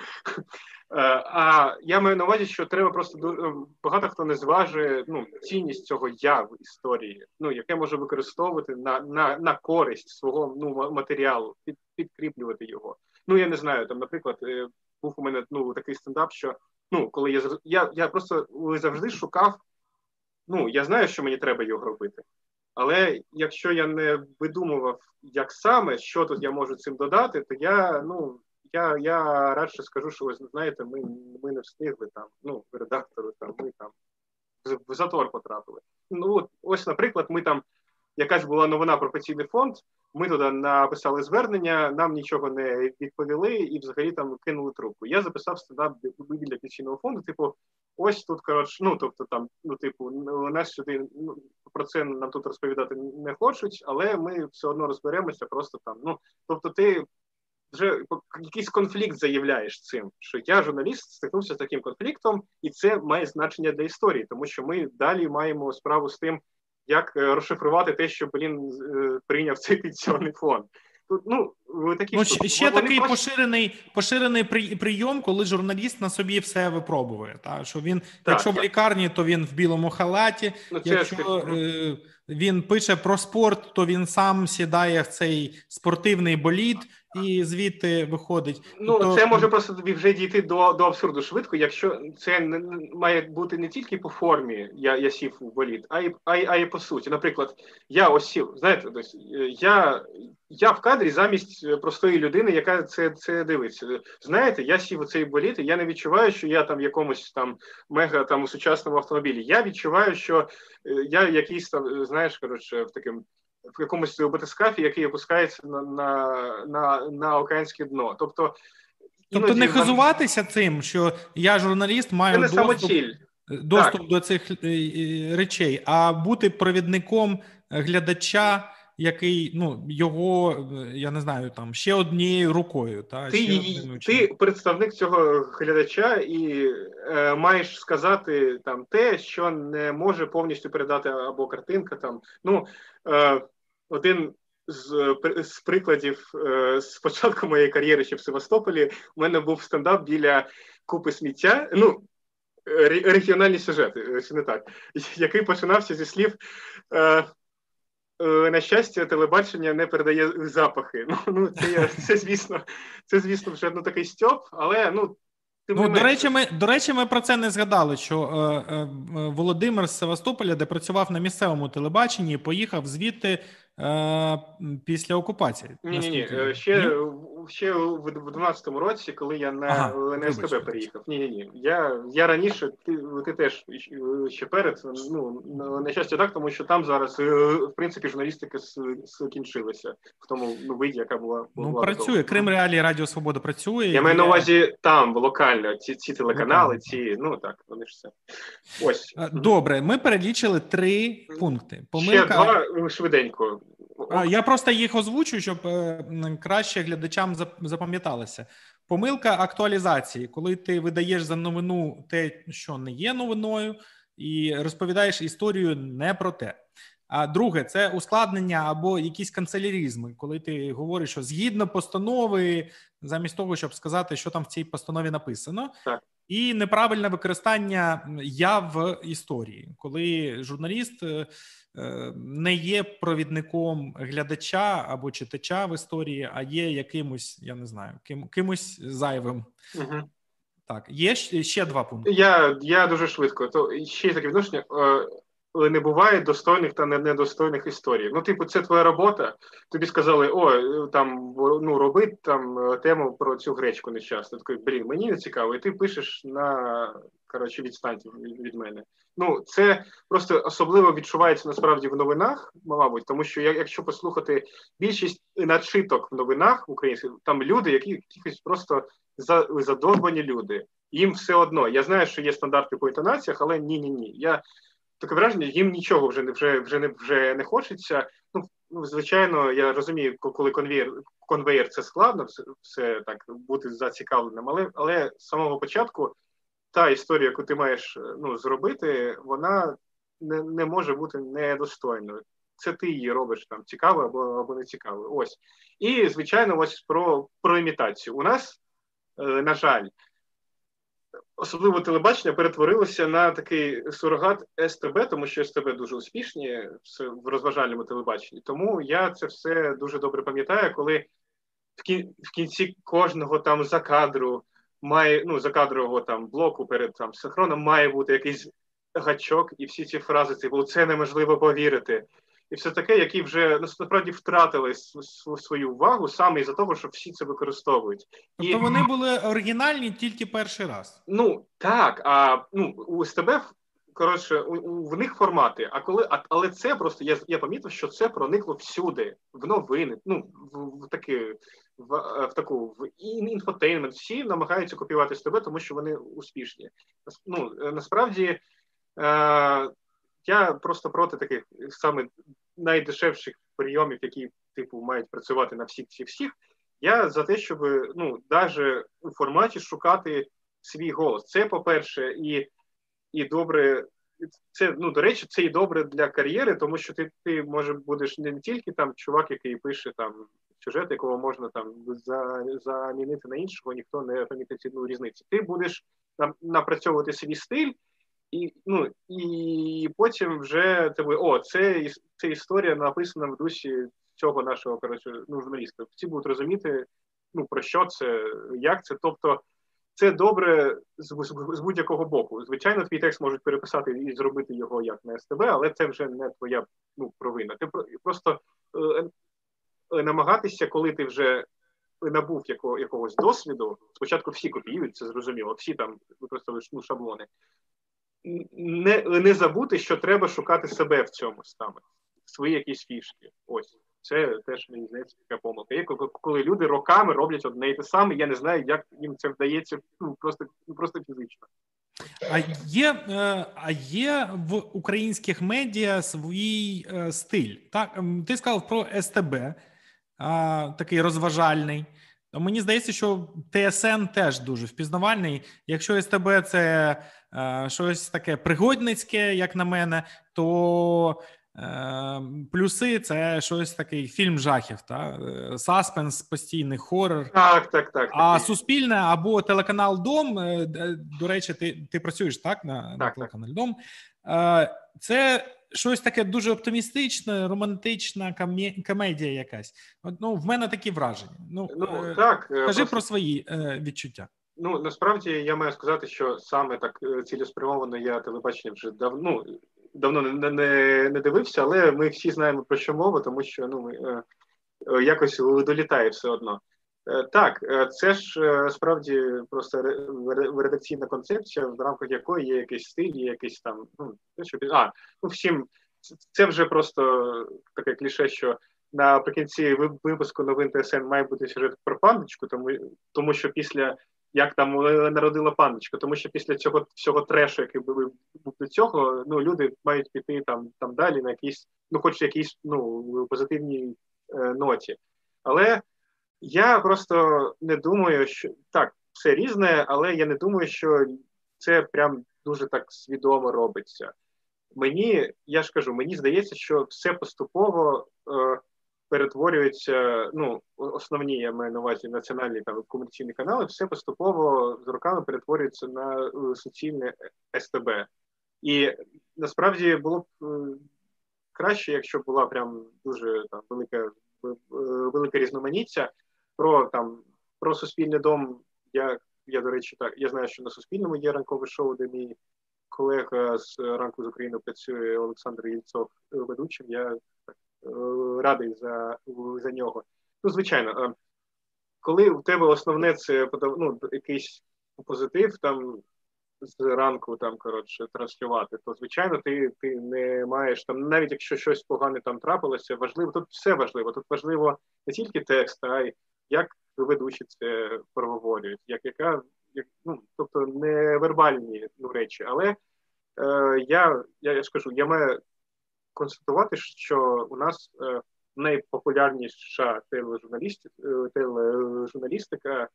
Е, а я маю на увазі, що треба просто е, багато хто не зважує ну, цінність цього я в історії, ну яке може використовувати на на, на користь свого ну, матеріалу, під, підкріплювати його. Ну я не знаю, там, наприклад, е, був у мене ну такий стендап, що ну коли я я, я просто завжди шукав. Ну я знаю, що мені треба його робити. Але якщо я не видумував, як саме, що тут я можу цим додати, то я ну я я радше скажу, що ви знаєте, ми ми не встигли там, ну, редактору, там, ми там в затор потрапили. Ну, ось, наприклад, ми там, якась була новина про пенсійний фонд, ми туди написали звернення, нам нічого не відповіли і взагалі там кинули трубку. Я записав стендап біля пенсійного фонду, типу, ось тут, коротше, ну, тобто там, ну, типу, нас сюди ну, про це нам тут розповідати не хочуть, але ми все одно розберемося, просто там. Ну, тобто, ти вже якийсь конфлікт заявляєш цим, що я журналіст стикнувся з таким конфліктом, і це має значення для історії, тому що ми далі маємо справу з тим, як е, розшифрувати те, що блін е, прийняв цей пенсіонний фонд. Тут ну такі ну, ще, ще такий просто... поширений поширений прийом, коли журналіст на собі все випробує. Та що він, так, якщо так. в лікарні, то він в білому халаті. Ну, якщо е, він пише про спорт, то він сам сідає в цей спортивний болід і звідти виходить. Ну то... це може просто тобі вже дійти до до абсурду швидко, якщо це не має бути не тільки по формі, я я сів у боліт, а й а й, а й по суті. Наприклад, я ось сів, знаєте, тобто, я я в кадрі замість простої людини, яка це це дивиться. Знаєте, я сів у цей боліт, і я не відчуваю, що я там в якомусь там мега там у сучасному автомобілі. Я відчуваю, що е, я якийсь там, знаєш, коротше, в таким в якомусь батискафі, який опускається на на, на, на океанське дно. Тобто, тобто не хизуватися нам... цим, що я журналіст, маю доступ, самоціль. доступ так. до цих е, е, речей, а бути провідником глядача. Який ну його е, я не знаю там ще однією рукою, та ти ще ти представник цього глядача і е, маєш сказати там те, що не може повністю передати або картинка. Там ну е, один з з прикладів е, з початку моєї кар'єри ще в Севастополі у мене був стендап біля купи сміття. Ну, регіональні сюжети, чи не так, який починався зі слів. Е, е, на щастя, телебачення не передає запахи. Ну ну це це звісно, це звісно вже ну такий стьоп, але ну Ну, до речі, ми до речі, ми про це не згадали. Що е, е, Володимир з Севастополя, де працював на місцевому телебаченні, поїхав звідти Е, після окупації. Ні, ні, ні. Ще ще в 12-му році, коли я на ага, на СКБ переїхав. Ні, ні, ні. Я я раніше, ти ти теж ще перед. Ну на щастя, так, тому що там зараз е, в принципі журналістика скінчилася в тому ну, виді, яка була ну була працює. Крим Реалії Радіо Свобода працює. Я маю на увазі там локально. Ці ці телеканали, ці ну так, вони ж все. Ось е, добре. Ми перелічили три пункти. Помилка... Ще два швиденько. Я просто їх озвучу, щоб е, краще глядачам запам'яталося. Помилка актуалізації, коли ти видаєш за новину те, що не є новиною, і розповідаєш історію не про те. А друге, це ускладнення або якісь канцелярізми, коли ти говориш, що згідно постанови, замість того, щоб сказати, що там в цій постанові написано, так. і неправильне використання я в історії, коли журналіст е, Е, не є провідником глядача або читача в історії, а є якимось, я не знаю, ким кимось зайвим. Угу. Так, є ще два пункти. Я я дуже швидко. То ще таке відношення. Не буває достойних та недостойних історій. Ну, типу, це твоя робота. Тобі сказали, о, там ну роби там е, тему про цю гречку нещасну. Такий, блін, мені не цікаво, і ти пишеш на коротше відстань від мене. Ну це просто особливо відчувається насправді в новинах, мабуть, тому що якщо послухати більшість начиток в новинах українських, там люди, які якісь просто задовбані люди. Їм все одно. Я знаю, що є стандарти по інтонаціях, але ні, ні, ні. Я таке враження, їм нічого вже не вже вже не вже не хочеться. Ну, ну звичайно, я розумію, коли конвейер конвейер це складно, все, все так бути зацікавленим, але але з самого початку та історія, яку ти маєш ну, зробити, вона не не може бути недостойною. Це ти її робиш там цікаво або або не цікаво. Ось. І, звичайно, ось про про імітацію. У нас, е, на жаль, особливо телебачення перетворилося на такий сурогат СТБ, тому що СТБ дуже успішні в розважальному телебаченні. Тому я це все дуже добре пам'ятаю, коли в кінці кожного там закадру має ну закадрового там блоку перед там синхроном має бути якийсь гачок, і всі ці фрази типу це неможливо повірити. І все таке, які вже насправді втратили свою увагу саме із-за того, що всі це використовують. Тобто і... вони були оригінальні тільки перший раз. Ну так, а ну у СТБ коротше у, у в них формати. А коли а, але це просто я я помітив, що це проникло всюди, в новини, ну в, в таки в, в таку в інфотеймент. Всі намагаються копіювати СТБ, тому що вони успішні. Ну насправді. Е, я просто проти таких саме найдешевших прийомів, які типу мають працювати на всіх всіх всіх. Я за те, щоб ну навіть у форматі шукати свій голос. Це по-перше, і і добре, це ну до речі, це і добре для кар'єри, тому що ти ти може будеш не тільки там чувак, який пише там сюжет, якого можна там за, замінити на іншого, ніхто не помітить ціну різницю. Ти будеш там напрацьовувати свій стиль. І ну, і потім вже тебе о, це це історія написана в дусі цього нашого коротше, ну, журналіста. Всі будуть розуміти, ну про що це, як це. Тобто, це добре з, з, з будь-якого боку. Звичайно, твій текст можуть переписати і зробити його як на СТБ, але це вже не твоя ну, провина. Ти просто е, е, намагатися, коли ти вже набув якого, якогось досвіду. Спочатку всі копіюють, це зрозуміло, всі там використовують ну, шаблони не не забути, що треба шукати себе в цьому саме, свої якісь фішки. Ось це теж мені здається така помилка. Є коли люди роками роблять одне і те саме. Я не знаю, як їм це вдається ну просто ну просто фізично. А є е, а є в українських медіа свій е, стиль. Так ти сказав про СТБ, такий розважальний. Мені здається, що ТСН теж дуже впізнавальний. Якщо СТБ це е, щось таке пригодницьке, як на мене, то е, плюси це щось такий фільм жахів, та е, саспенс, постійний хорор. Так, так, так. А так. суспільне або телеканал Дом. Е, до речі, ти ти працюєш так на, так, на телеканалі Дом. Е, це щось таке дуже оптимістичне, романтична комедія якась. Ну, в мене такі враження. Ну, ну е, так е, кажи просто... про свої е, відчуття. Ну насправді я маю сказати, що саме так цілеспрямовано я телебачення вже давно ну, давно не, не не, дивився, але ми всі знаємо про що мова, тому що ну ми е, якось долітає все одно. Е, так, це ж справді просто редакційна концепція, в рамках якої є якийсь стиль, є якийсь там ну що а ну всім це вже просто таке кліше, що наприкінці випуску новин ТСН має бути сюжет про пандочку, тому тому що після як там народила пандочка, тому що після цього всього трешу, який був до цього, ну люди мають піти там там далі на якісь, ну хоч якісь ну позитивній е, ноті. Але я просто не думаю, що так, все різне, але я не думаю, що це прям дуже так свідомо робиться мені, я ж кажу, мені здається, що все поступово е, перетворюється. Ну, основні я маю на увазі національні там комерційні канали, все поступово з роками перетворюється на е, суцільне СТБ. І насправді було б е, краще, якщо була прям дуже там велика е, велика різноманіття про там про суспільний дом. Я я до речі, так я знаю, що на Суспільному є ранкове шоу, де мій колега з ранку з України працює Олександр Єльцов ведучим. Я е, радий за за нього. Ну, звичайно, е, коли у тебе основне це ну, якийсь позитив там з ранку там коротше транслювати, то звичайно ти ти не маєш там, навіть якщо щось погане там трапилося, важливо тут все важливо. Тут важливо не тільки текст, а й як ведучі це проговорюють, як яка як, ну, тобто не вербальні ну, речі. Але е, я я, я скажу, я маю констатувати, що у нас е, найпопулярніша тележурналістика, тележурналістика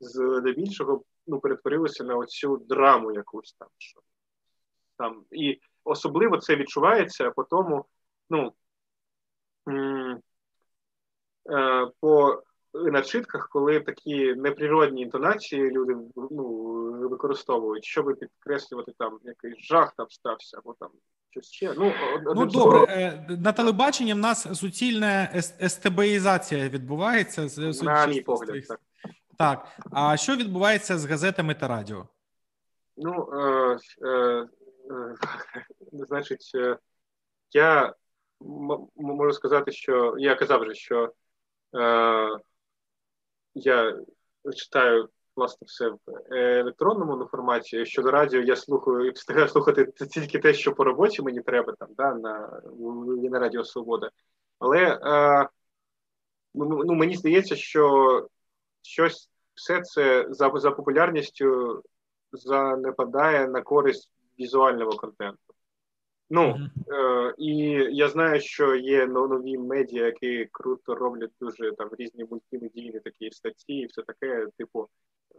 здебільшого ну, перетворилося на оцю драму якусь там. Що, там. І особливо це відчувається по тому, ну, м- е- по начитках, коли такі неприродні інтонації люди ну, використовують, щоб підкреслювати там якийсь жах там стався, або там щось ще. Ну, ну добре, е, на телебаченні в нас суцільна естебеїзація відбувається. З на мій погляд, так. Так, а що відбувається з газетами та радіо? Ну, е, е, е, значить, е, я можу сказати, що я казав вже, що е, я читаю власне все в електронному форматі. Щодо радіо, я слухаю і встигаю слухати тільки те, що по роботі мені треба там, да, на на Радіо Свобода. Але е, ну, ну, мені здається, що щось все це за за популярністю занепадає на користь візуального контенту. Ну е, і я знаю, що є нові медіа, які круто роблять дуже там різні мультимедійні такі статті, і все таке, типу е,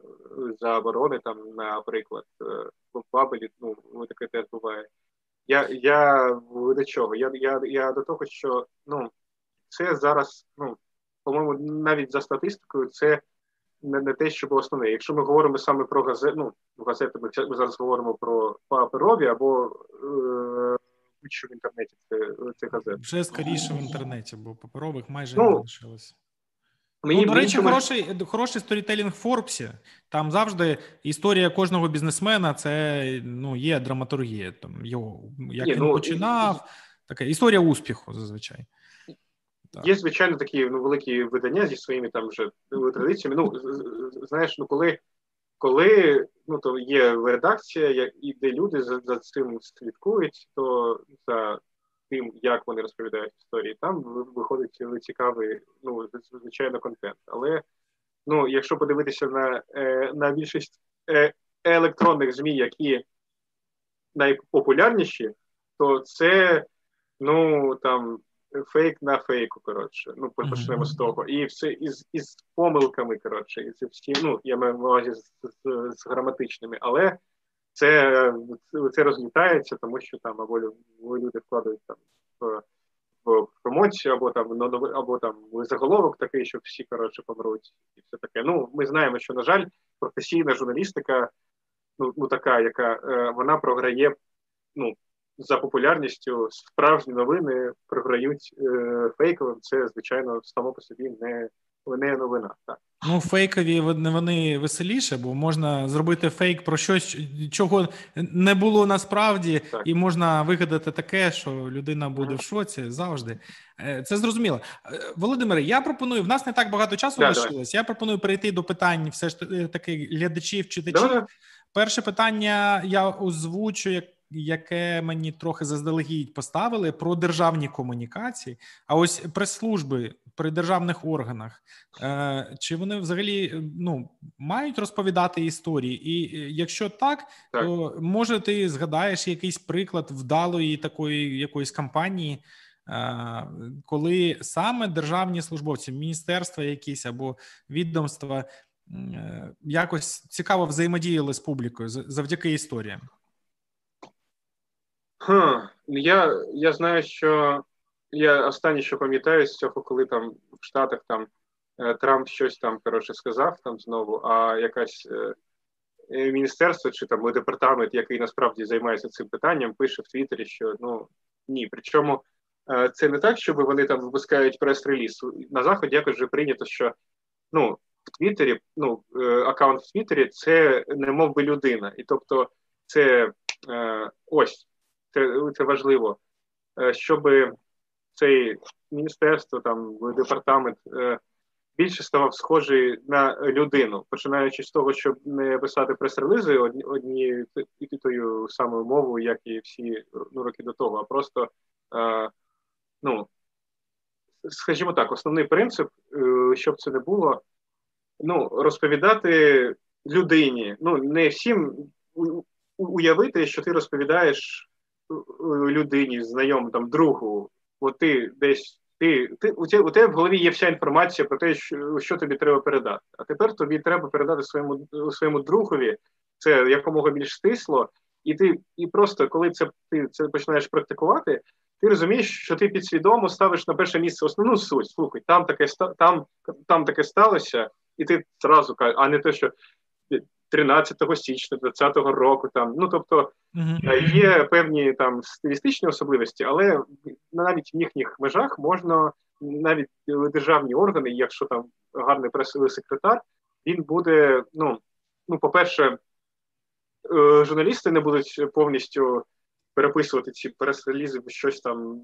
заборони там, наприклад, е, в Бабелі, ну таке теж буває. Я я до чого? Я я, я до того, що ну це зараз, ну по-моєму, навіть за статистикою, це не не те, що було основне. Якщо ми говоримо саме про газет, ну газети, ми, ми зараз говоримо про паперові або е, що в інтернеті це, це газети. Вже скоріше в інтернеті, бо паперових майже ну, не лишилось. Мені, ну, До речі, мені... хороший хороший сторітелінг в Форбсі. Там завжди історія кожного бізнесмена це ну, є драматургія. Там його як Ні, він ну, починав, і... така історія успіху зазвичай. Так. Є, звичайно, такі ну, великі видання зі своїми там вже традиціями. Ну, знаєш, ну коли коли ну, то є редакція, і де люди за, за цим слідкують, то за тим, як вони розповідають історії, там виходить цікавий, ну, звичайно, контент. Але ну, якщо подивитися на е, на більшість е, електронних ЗМІ, які найпопулярніші, то це ну там фейк на фейку, коротше. Ну, почнемо mm-hmm. з того. І все із із помилками, коротше, і це всі, ну, я маю на увазі з, з, з граматичними, але це це розлітається, тому що там або люди вкладають там в, в промоцію, або там або там заголовок такий, що всі коротше помруть, і все таке. Ну, ми знаємо, що, на жаль, професійна журналістика, ну, ну така, яка е, вона програє ну, за популярністю справжні новини програють е, фейковим. Це звичайно само по собі не не новина. Так. Ну, фейкові вони, вони веселіше, бо можна зробити фейк про щось, чого не було насправді, так. і можна вигадати таке, що людина буде mm. в шоці завжди. Е, це зрозуміло. Е, Володимире, я пропоную. В нас не так багато часу да, лишилось. Я пропоную перейти до питань, все ж таки глядачів, читачів. Перше питання я озвучу як яке мені трохи заздалегідь поставили про державні комунікації. А ось прес-служби при державних органах, е, чи вони взагалі ну мають розповідати історії? І е, якщо так, так, то може ти згадаєш якийсь приклад вдалої такої якоїсь кампанії. Е, коли саме державні службовці, міністерства, якісь або відомства якось цікаво взаємодіяли з публікою завдяки історіям. Хм, Я я знаю, що я останнє, що пам'ятаю з цього, коли там в Штатах там е, Трамп щось там коротше сказав там знову, а якась е, міністерство чи там департамент, який насправді займається цим питанням, пише в Твіттері, що ну ні. Причому е, це не так, щоб вони там випускають прес-реліз. На заході якось вже прийнято, що ну в Твіттері, ну е, аккаунт в Твіттері це не мов би людина, і тобто це ось це це важливо, е, щоб цей міністерство, там департамент е, більше ставав схожий на людину, починаючи з того, щоб не писати прес-релізи однією тою самою мовою, як і всі ну, роки до того, а просто е, ну. Скажімо так, основний принцип, щоб це не було, ну, розповідати людині. Ну, не всім уявити, що ти розповідаєш людині, знайомому там другу, от ти десь Ти, ти, У тебе у тебе в голові є вся інформація про те, що що тобі треба передати. А тепер тобі треба передати своєму своєму другові це якомога більш стисло, і ти і просто коли це ти це починаєш практикувати, ти розумієш, що ти підсвідомо ставиш на перше місце основну суть. Слухай, там таке там, там таке сталося, і ти зразу кажеш, а не те, що 13 січня 2020 року. Там ну тобто uh-huh. є певні там стилістичні особливості, але навіть в їхніх межах можна навіть державні органи, якщо там гарний пресовий секретар, він буде. Ну ну, по-перше, е, журналісти не будуть повністю переписувати ці прес-релізи в щось там.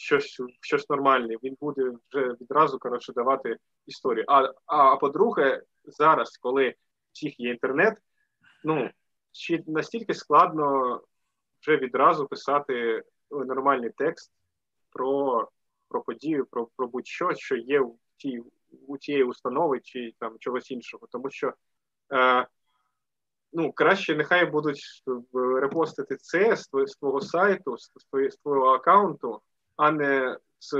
Щось щось нормальне, він буде вже відразу коротше давати історію. А, а по-друге, зараз, коли всіх є інтернет, ну чи настільки складно вже відразу писати нормальний текст про про подію, про про будь-що, що є у тій у тієї установи чи там чогось іншого, тому що е, ну краще нехай будуть репостити це з твого сайту, з твого аккаунту, а не з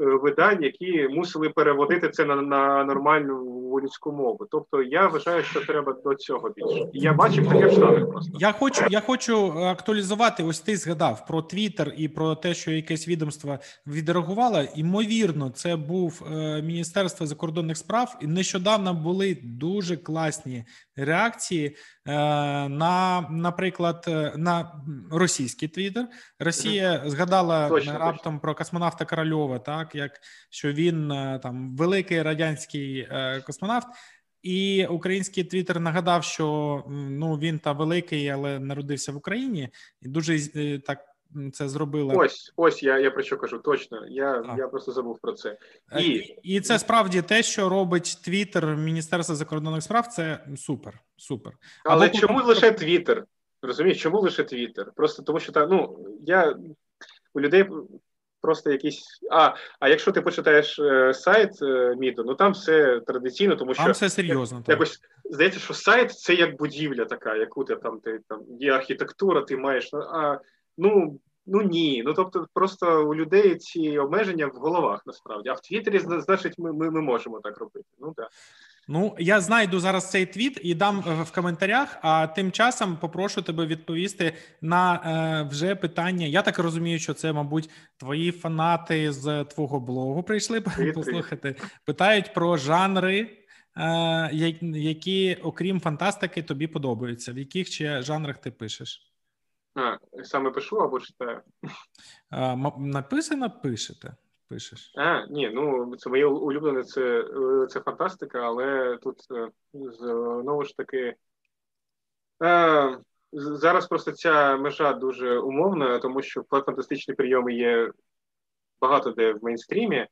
Е, видань, які мусили переводити це на на нормальну людську мову. Тобто я вважаю, що треба до цього більше. Я бачив таке в Штатах просто. Я хочу я хочу актуалізувати. Ось ти згадав про Твіттер і про те, що якесь відомство відреагувало. Ймовірно, це був е, Міністерство закордонних справ, і нещодавно були дуже класні реакції е, на, наприклад, на російський твіттер. Росія згадала точно, раптом точно. про космонавта Корольова, так як що він е, там великий радянський е, космонавт. І український твіттер нагадав, що ну він та великий, але народився в Україні, і дуже е, так це зробила. Ось ось я я про що кажу. Точно, я я просто забув про це. І і це справді те, що робить Твіттер Міністерства закордонних справ. Це супер, супер. Але Або чому лише Твіттер? Розумієш, чому лише Твіттер? Просто тому, що та ну я у людей просто якісь. А а якщо ти почитаєш е, сайт е, Міду, ну там все традиційно, тому що там все серйозно. так. якось здається, що сайт це як будівля така, яку ти там ти там є архітектура, ти маєш. А ну ну ні. Ну тобто, просто у людей ці обмеження в головах насправді. А в Твіттері, значить, ми ми, ми можемо так робити. Ну так. Ну, я знайду зараз цей твіт і дам е, в коментарях. А тим часом попрошу тебе відповісти на е, вже питання. Я так розумію, що це, мабуть, твої фанати з твого блогу прийшли послухати. Питають про жанри, е, які, окрім фантастики, тобі подобаються. В яких ще жанрах ти пишеш? А, Саме пишу або читаю? Е, написано, пишете пишеш? А, ні, ну це моє улюблене, це е, це фантастика, але тут е, знову ж таки. А, зараз просто ця межа дуже умовна, тому що фантастичні прийоми є багато де в мейнстрімі.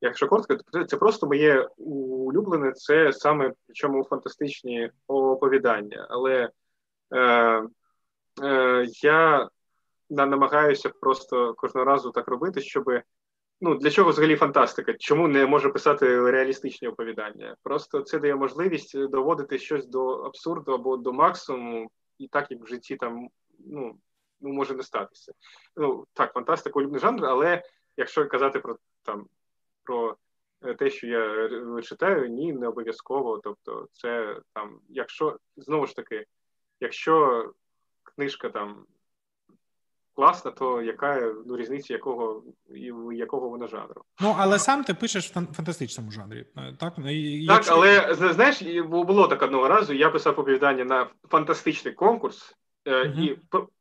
Якщо коротко, то це просто моє улюблене, це саме причому фантастичні оповідання. Але е, е, я намагаюся просто кожного разу так робити, щоб ну для чого взагалі фантастика? Чому не може писати реалістичні оповідання? Просто це дає можливість доводити щось до абсурду або до максимуму, і так як в житті там ну ну може не статися. Ну так, фантастика улюблений жанр, але якщо казати про там про те, що я читаю, ні, не обов'язково. Тобто, це там, якщо знову ж таки, якщо книжка там класна, то яка ну, різниця якого якого вона жанру? Ну але сам ти пишеш в фантастичному жанрі. Е, так, ну, і, так якщо... але знаєш, було так одного разу. Я писав оповідання на фантастичний конкурс, uh і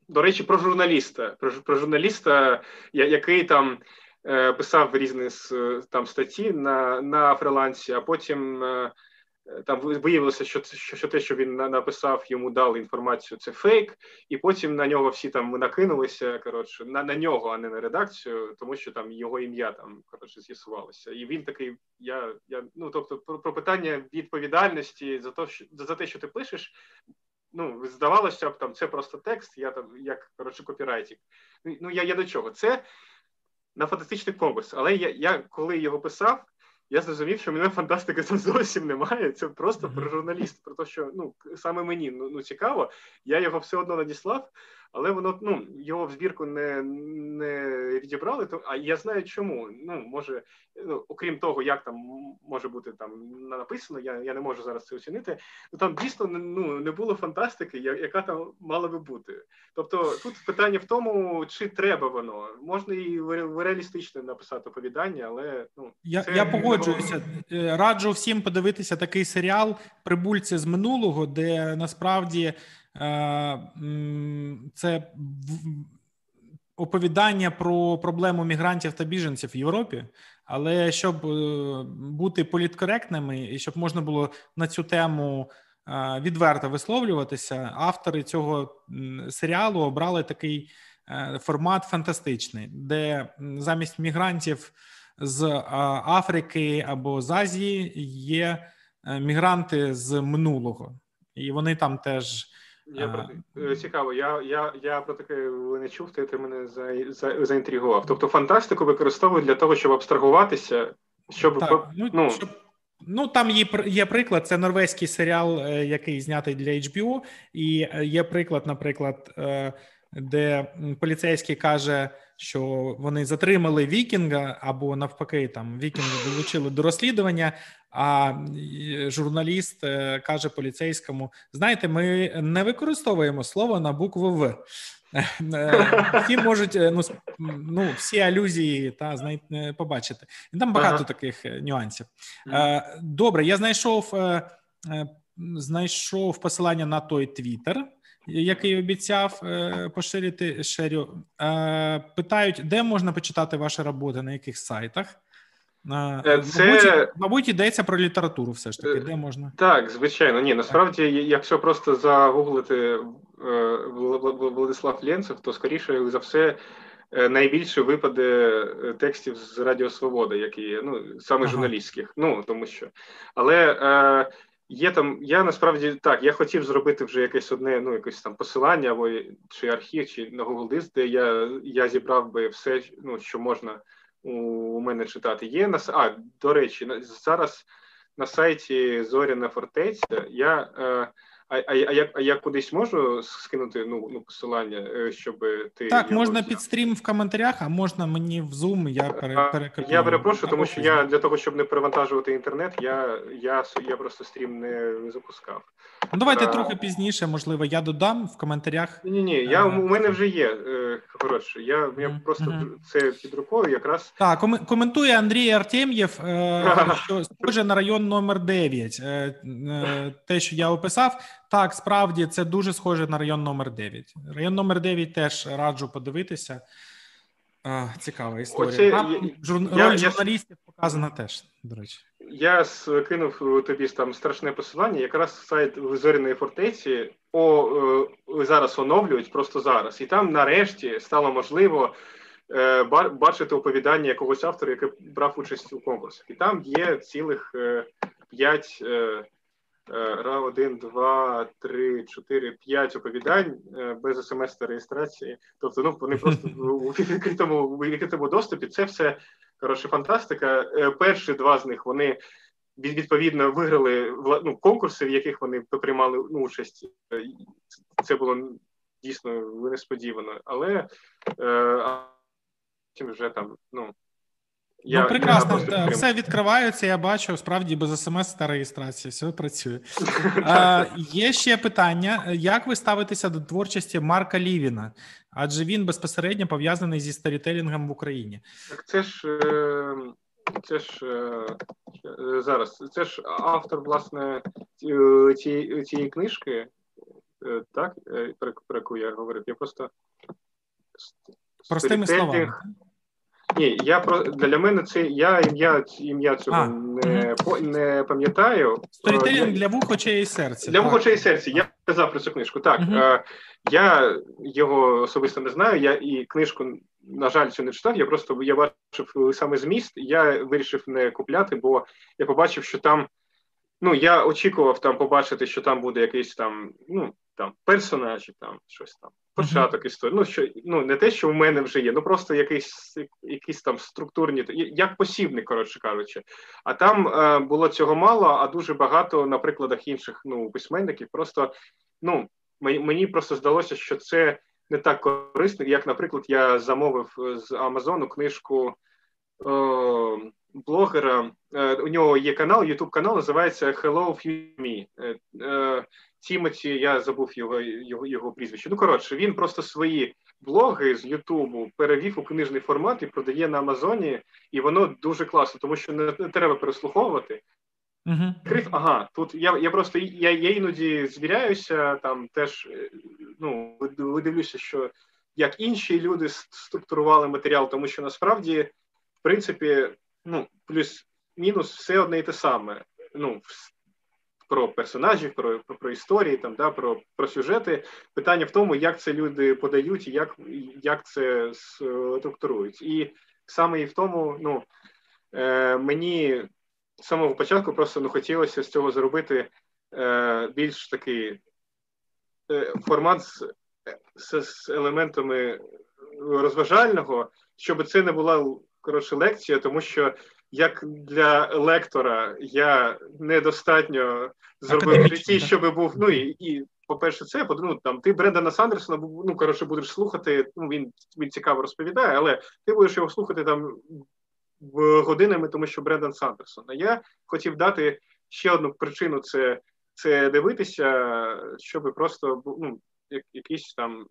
до речі, про журналіста. Про про журналіста, який там. Е, писав різні там статті на на фрилансі, а потім там виявилося, що що, що те, що він написав, йому дали інформацію, це фейк, і потім на нього всі там накинулися. Коротше, на на нього, а не на редакцію, тому що там його ім'я там коротше з'ясувалося. І він такий: я я ну тобто, про, про питання відповідальності за те, що за те, що ти пишеш. Ну, здавалося б, там це просто текст, я там як коротше копірайтінг. Ну я я до чого? Це на фантастичний конкурс. Але я, я коли його писав я зрозумів, що мене фантастики там зовсім немає. Це просто про журналіст, про те, що ну саме мені ну, ну цікаво. Я його все одно надіслав, але воно ну його в збірку не не відібрали. То а я знаю, чому. Ну може, ну окрім того, як там може бути там написано, я я не можу зараз це оцінити. Ну там дійсно ну не було фантастики, яка там мала би бути. Тобто тут питання в тому, чи треба воно можна і реалістично написати оповідання, але ну я я погоджуюся. Е, раджу всім подивитися такий серіал Прибульці з минулого, де насправді. Е, це оповідання про проблему мігрантів та біженців в Європі. Але щоб е, бути політкоректними і щоб можна було на цю тему е, відверто висловлюватися, автори цього серіалу обрали такий формат фантастичний, де замість мігрантів з Африки або з Азії є мігранти з минулого, і вони там теж. Я про е, цікаво. Я я, я про таке не чув. Ти, ти мене за, за, заінтригував. Тобто фантастику використовують для того, щоб абстрагуватися, щоб так, ну, ну, щоб... Ну, там є є приклад. Це норвезький серіал, е, який знятий для HBO, і е, є приклад, наприклад, де поліцейський каже, що вони затримали Вікінга, або навпаки, там Вікінга долучили до розслідування. А журналіст е, каже поліцейському: знаєте, ми не використовуємо слово на букву В. Е, всі можуть е, ну ну всі алюзії та знай, побачити. І там багато ага. таких нюансів. Добре, я знайшов знайшов посилання на той твіттер, який обіцяв поширити шерю. Питають, де можна почитати ваші роботи, на яких сайтах. Е, це... Мабуть, мабуть, йдеться про літературу, все ж таки, е, де можна так, звичайно. Ні, насправді, якщо просто загуглити е, Владислав Ленцев, то скоріше за все найбільше випаде текстів з Радіо Свобода, які ну саме ага. журналістських. Ну тому що, але е, є там. Я насправді так, я хотів зробити вже якесь одне, ну якесь там посилання або чи архів, чи на Google Диск, де я я зібрав би все, ну що можна у мене читати. Є на а, до речі, зараз на сайті Зоряна фортеця я. Е, а а, я а я кудись можу скинути ну ну посилання, е, щоб ти так можна під стрім в коментарях, а можна мені в Zoom, Я пере, я перепрошую, тому що я для того, щоб не перевантажувати інтернет, я я, я просто стрім не запускав. Ну давайте а... трохи пізніше, можливо, я додам в коментарях. Ні, ні, я у мене вже є. Е, коротше, я я просто mm-hmm. це під рукою. Якраз так коментує Андрій Артем'єв, е, що схоже на район номер 9. Те, що я описав. Так, справді це дуже схоже на район номер 9. Район номер 9 теж раджу подивитися. Цікава історія. Оце, Там жур... я, Роль журналістів я, показана теж, до речі. Я скинув тобі там страшне посилання. Якраз сайт Зоряної фортеці о, е, зараз оновлюють просто зараз. І там нарешті стало можливо е, бачити оповідання якогось автора, який брав участь у конкурсах. І там є цілих е, п'ять. Е, ра 1, 2, 3, 4, 5 оповідань е, без смс та реєстрації. Тобто, ну вони просто у відкритому у відкритому доступі. Це все коротше фантастика. Е, перші два з них вони відповідно виграли ну, конкурси, в яких вони приймали ну, участь. Е, це було дійсно несподівано, але е, вже там ну. Я, ну, прекрасно, я все відкривається, я бачу, справді без смс та реєстрації, все працює. А, Є ще питання: як ви ставитеся до творчості Марка Лівіна? Адже він безпосередньо пов'язаний зі сторітелінгом в Україні. Так це ж е, це ж е, зараз, це ж автор власне цієї, цієї книжки, е, так, про, про яку я говорив. Я просто простими словами. Ні, я про для мене це я ім'я ім'я цього а, не угу. не пам'ятаю. Сторітелінг для вух, очей і серця. Для вух, очей і серця. Я казав про цю книжку. Так угу. е, я його особисто не знаю. Я і книжку, на жаль, цю не читав. Я просто я бачив саме зміст. Я вирішив не купляти, бо я побачив, що там. Ну, я очікував там побачити, що там буде якийсь там, ну там персонажі, там щось там, початок історії. Ну що ну не те, що в мене вже є, ну просто якийсь якісь там структурні, як посібник, коротше кажучи. А там е, було цього мало, а дуже багато на прикладах інших ну письменників. Просто ну мені просто здалося, що це не так корисним, як, наприклад, я замовив з Амазону книжку о, блогера. Е, у нього є канал, Ютуб канал, називається Hello Me. Е, е, Тімоті, я забув його його, його прізвище. Ну, коротше, він просто свої блоги з Ютубу перевів у книжний формат і продає на Амазоні, і воно дуже класно, тому що не, треба переслуховувати. Uh-huh. Ага, тут я я просто я, я іноді звіряюся, там теж ну, видивлюся, що як інші люди структурували матеріал, тому що насправді, в принципі, ну, плюс-мінус все одне і те саме. Ну, про персонажів, про про, про історії, там да про про сюжети. Питання в тому, як це люди подають і як як це структурують. І саме і в тому, ну е, мені з самого початку просто ну хотілося з цього зробити е, більш такий е, формат з, з, з елементами розважального, щоб це не була коротше лекція, тому що як для лектора я недостатньо зробив в житті, щоб був. Ну і і по-перше, це ну, там ти Брендана Сандерсона ну коротше будеш слухати. Ну він він цікаво розповідає, але ти будеш його слухати там в годинами, тому що Брендан Сандерсон. А я хотів дати ще одну причину це це дивитися, щоб просто ну, якісь там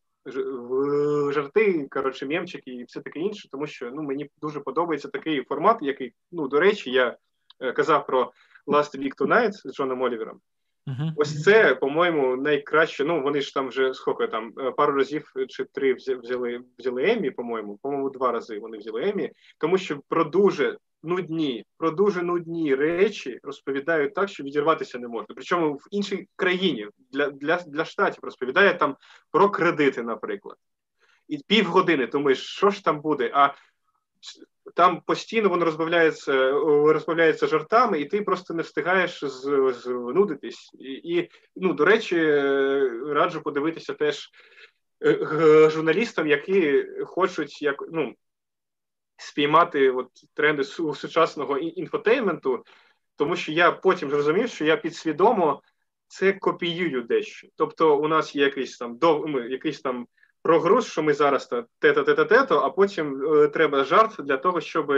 жарти, коротше, мємчики і все таке інше, тому що ну мені дуже подобається такий формат, який ну до речі, я е, казав про Last Week Tonight з Джоном Олівером. Uh-huh. Ось це, по-моєму, найкраще. Ну вони ж там вже скільки там е, пару разів чи три взяли взяли Емі, по-моєму, по-моєму, два рази вони взяли Емі, тому що про дуже нудні, про дуже нудні речі розповідають так, що відірватися не можна. Причому в іншій країні для для, для штатів розповідає там про кредити, наприклад, і півгодини. Думаєш, що ж там буде? А там постійно воно розбавляється розбавляється жартами, і ти просто не встигаєш знудитись. І, і ну, до речі, раджу подивитися теж е, журналістам, які хочуть як ну спіймати от тренди сучасного інфотейменту, тому що я потім зрозумів, що я підсвідомо це копіюю дещо. Тобто, у нас є якийсь там дов... якийсь там прогруз, що ми зараз тето тето тето а потім е, треба жарт для того, щоб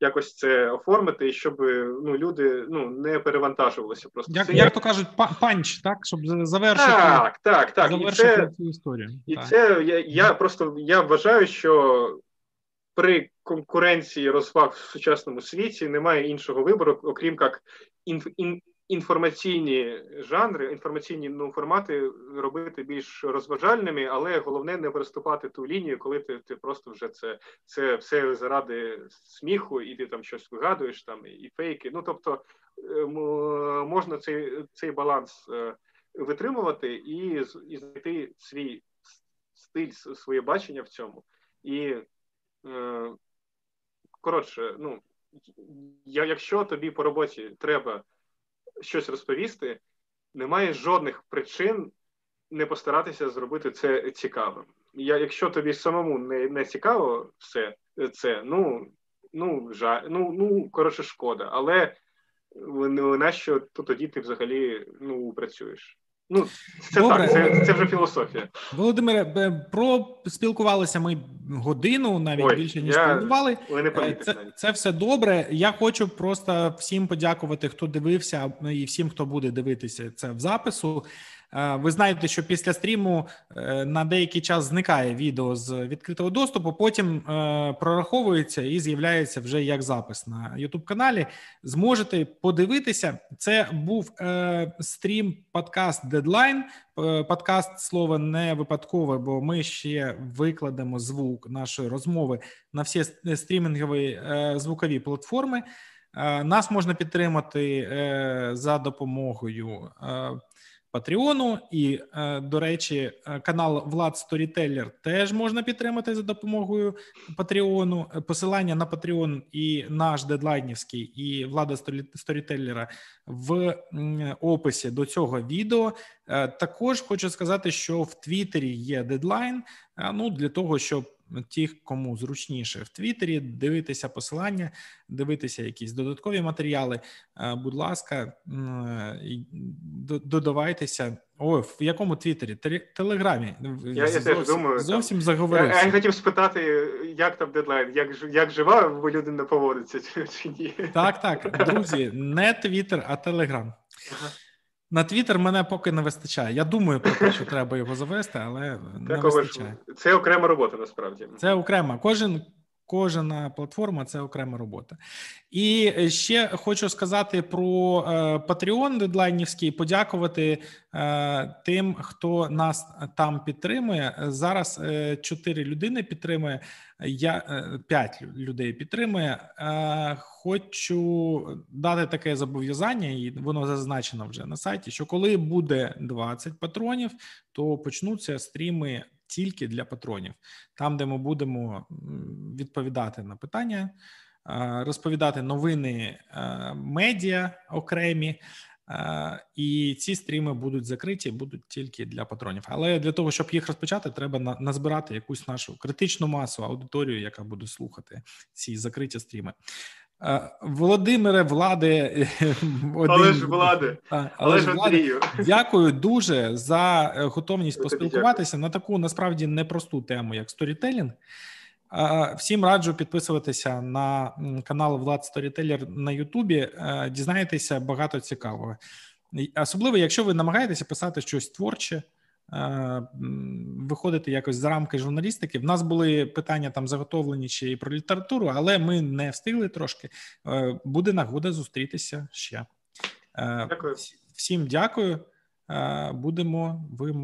якось це оформити, і щоб ну люди ну не перевантажувалися. Просто як це як то кажуть, панч, так щоб завершити так, так, так. завершити і це, цю історію. І так. це я я просто я вважаю, що при конкуренції розваг в сучасному світі немає іншого вибору, окрім як ін, інформаційні жанри, інформаційні ну, формати робити більш розважальними, але головне не переступати ту лінію, коли ти ти просто вже це це все заради сміху, і ти там щось вигадуєш, там і фейки. Ну тобто е, можна цей цей баланс е, витримувати і і знайти свій стиль, своє бачення в цьому. І коротше, ну, я, якщо тобі по роботі треба щось розповісти, немає жодних причин не постаратися зробити це цікавим. Я, Якщо тобі самому не не цікаво все це, ну ну жаль, ну ну коротше, шкода, але нащо то тоді ти взагалі ну працюєш? Ну, це Добре. так, це це вже філософія. Володимире, про спілкувалися ми годину, навіть Ой, більше ніж я... планували. Е, це це все добре. Я хочу просто всім подякувати, хто дивився, і всім, хто буде дивитися це в запису. Е, ви знаєте, що після стріму е, на деякий час зникає відео з відкритого доступу, потім е, прораховується і з'являється вже як запис на youtube каналі. Зможете подивитися. Це був стрім подкаст Дедлайн. Подкаст слово не випадкове, бо ми ще викладемо звук нашої розмови на всі стрімінгові звукові платформи. Нас можна підтримати за допомогою Патреону. І, е, до речі, е, канал Влад Сторітеллер теж можна підтримати за допомогою Патреону. Посилання на Патреон і наш дедлайнівський, і влада Сторітеллера в описі до цього відео. Е, також хочу сказати, що в Твіттері є дедлайн. Ну для того, щоб ті, кому зручніше в Твіттері, дивитися посилання, дивитися якісь додаткові матеріали. Е, будь ласка, додавайтеся. О, в якому Твіттері? Телеграмі. Я, я теж думаю. Зовсім там. заговорився. Я, я хотів спитати, як там дедлайн, як як жива людина поводиться чи ні? Так, так, друзі, не Твіттер, а Телеграм. Ага. На Твіттер мене поки не вистачає. Я думаю про те, що треба його завести, але не вистачає. Це окрема робота насправді. Це окрема. Кожен. Кожна платформа це окрема робота, і ще хочу сказати про Patreon дедлайнівський, подякувати е, тим, хто нас там підтримує. Зараз е, чотири людини підтримує. Я е, п'ять людей підтримує. Хочу дати таке зобов'язання, і воно зазначено вже на сайті. Що коли буде 20 патронів, то почнуться стріми тільки для патронів, там, де ми будемо відповідати на питання, розповідати новини медіа окремі. І ці стріми будуть закриті, будуть тільки для патронів. Але для того, щоб їх розпочати, треба назбирати якусь нашу критичну масу аудиторію, яка буде слухати ці закриті стріми. Володимире Влади, один... але ж влади, але, але ж Андрію. Дякую дуже за е, готовність поспілкуватися на таку насправді непросту тему, як сторітелінг. Всім раджу підписуватися на канал Влад Storyteller на Ютубі. Е, дізнаєтеся багато цікавого, особливо, якщо ви намагаєтеся писати щось творче. Е, виходити якось за рамки журналістики. В нас були питання там заготовлені ще і про літературу, але ми не встигли трошки. Е, буде нагода зустрітися ще. Дякую. Всім дякую. Будемо вимикати.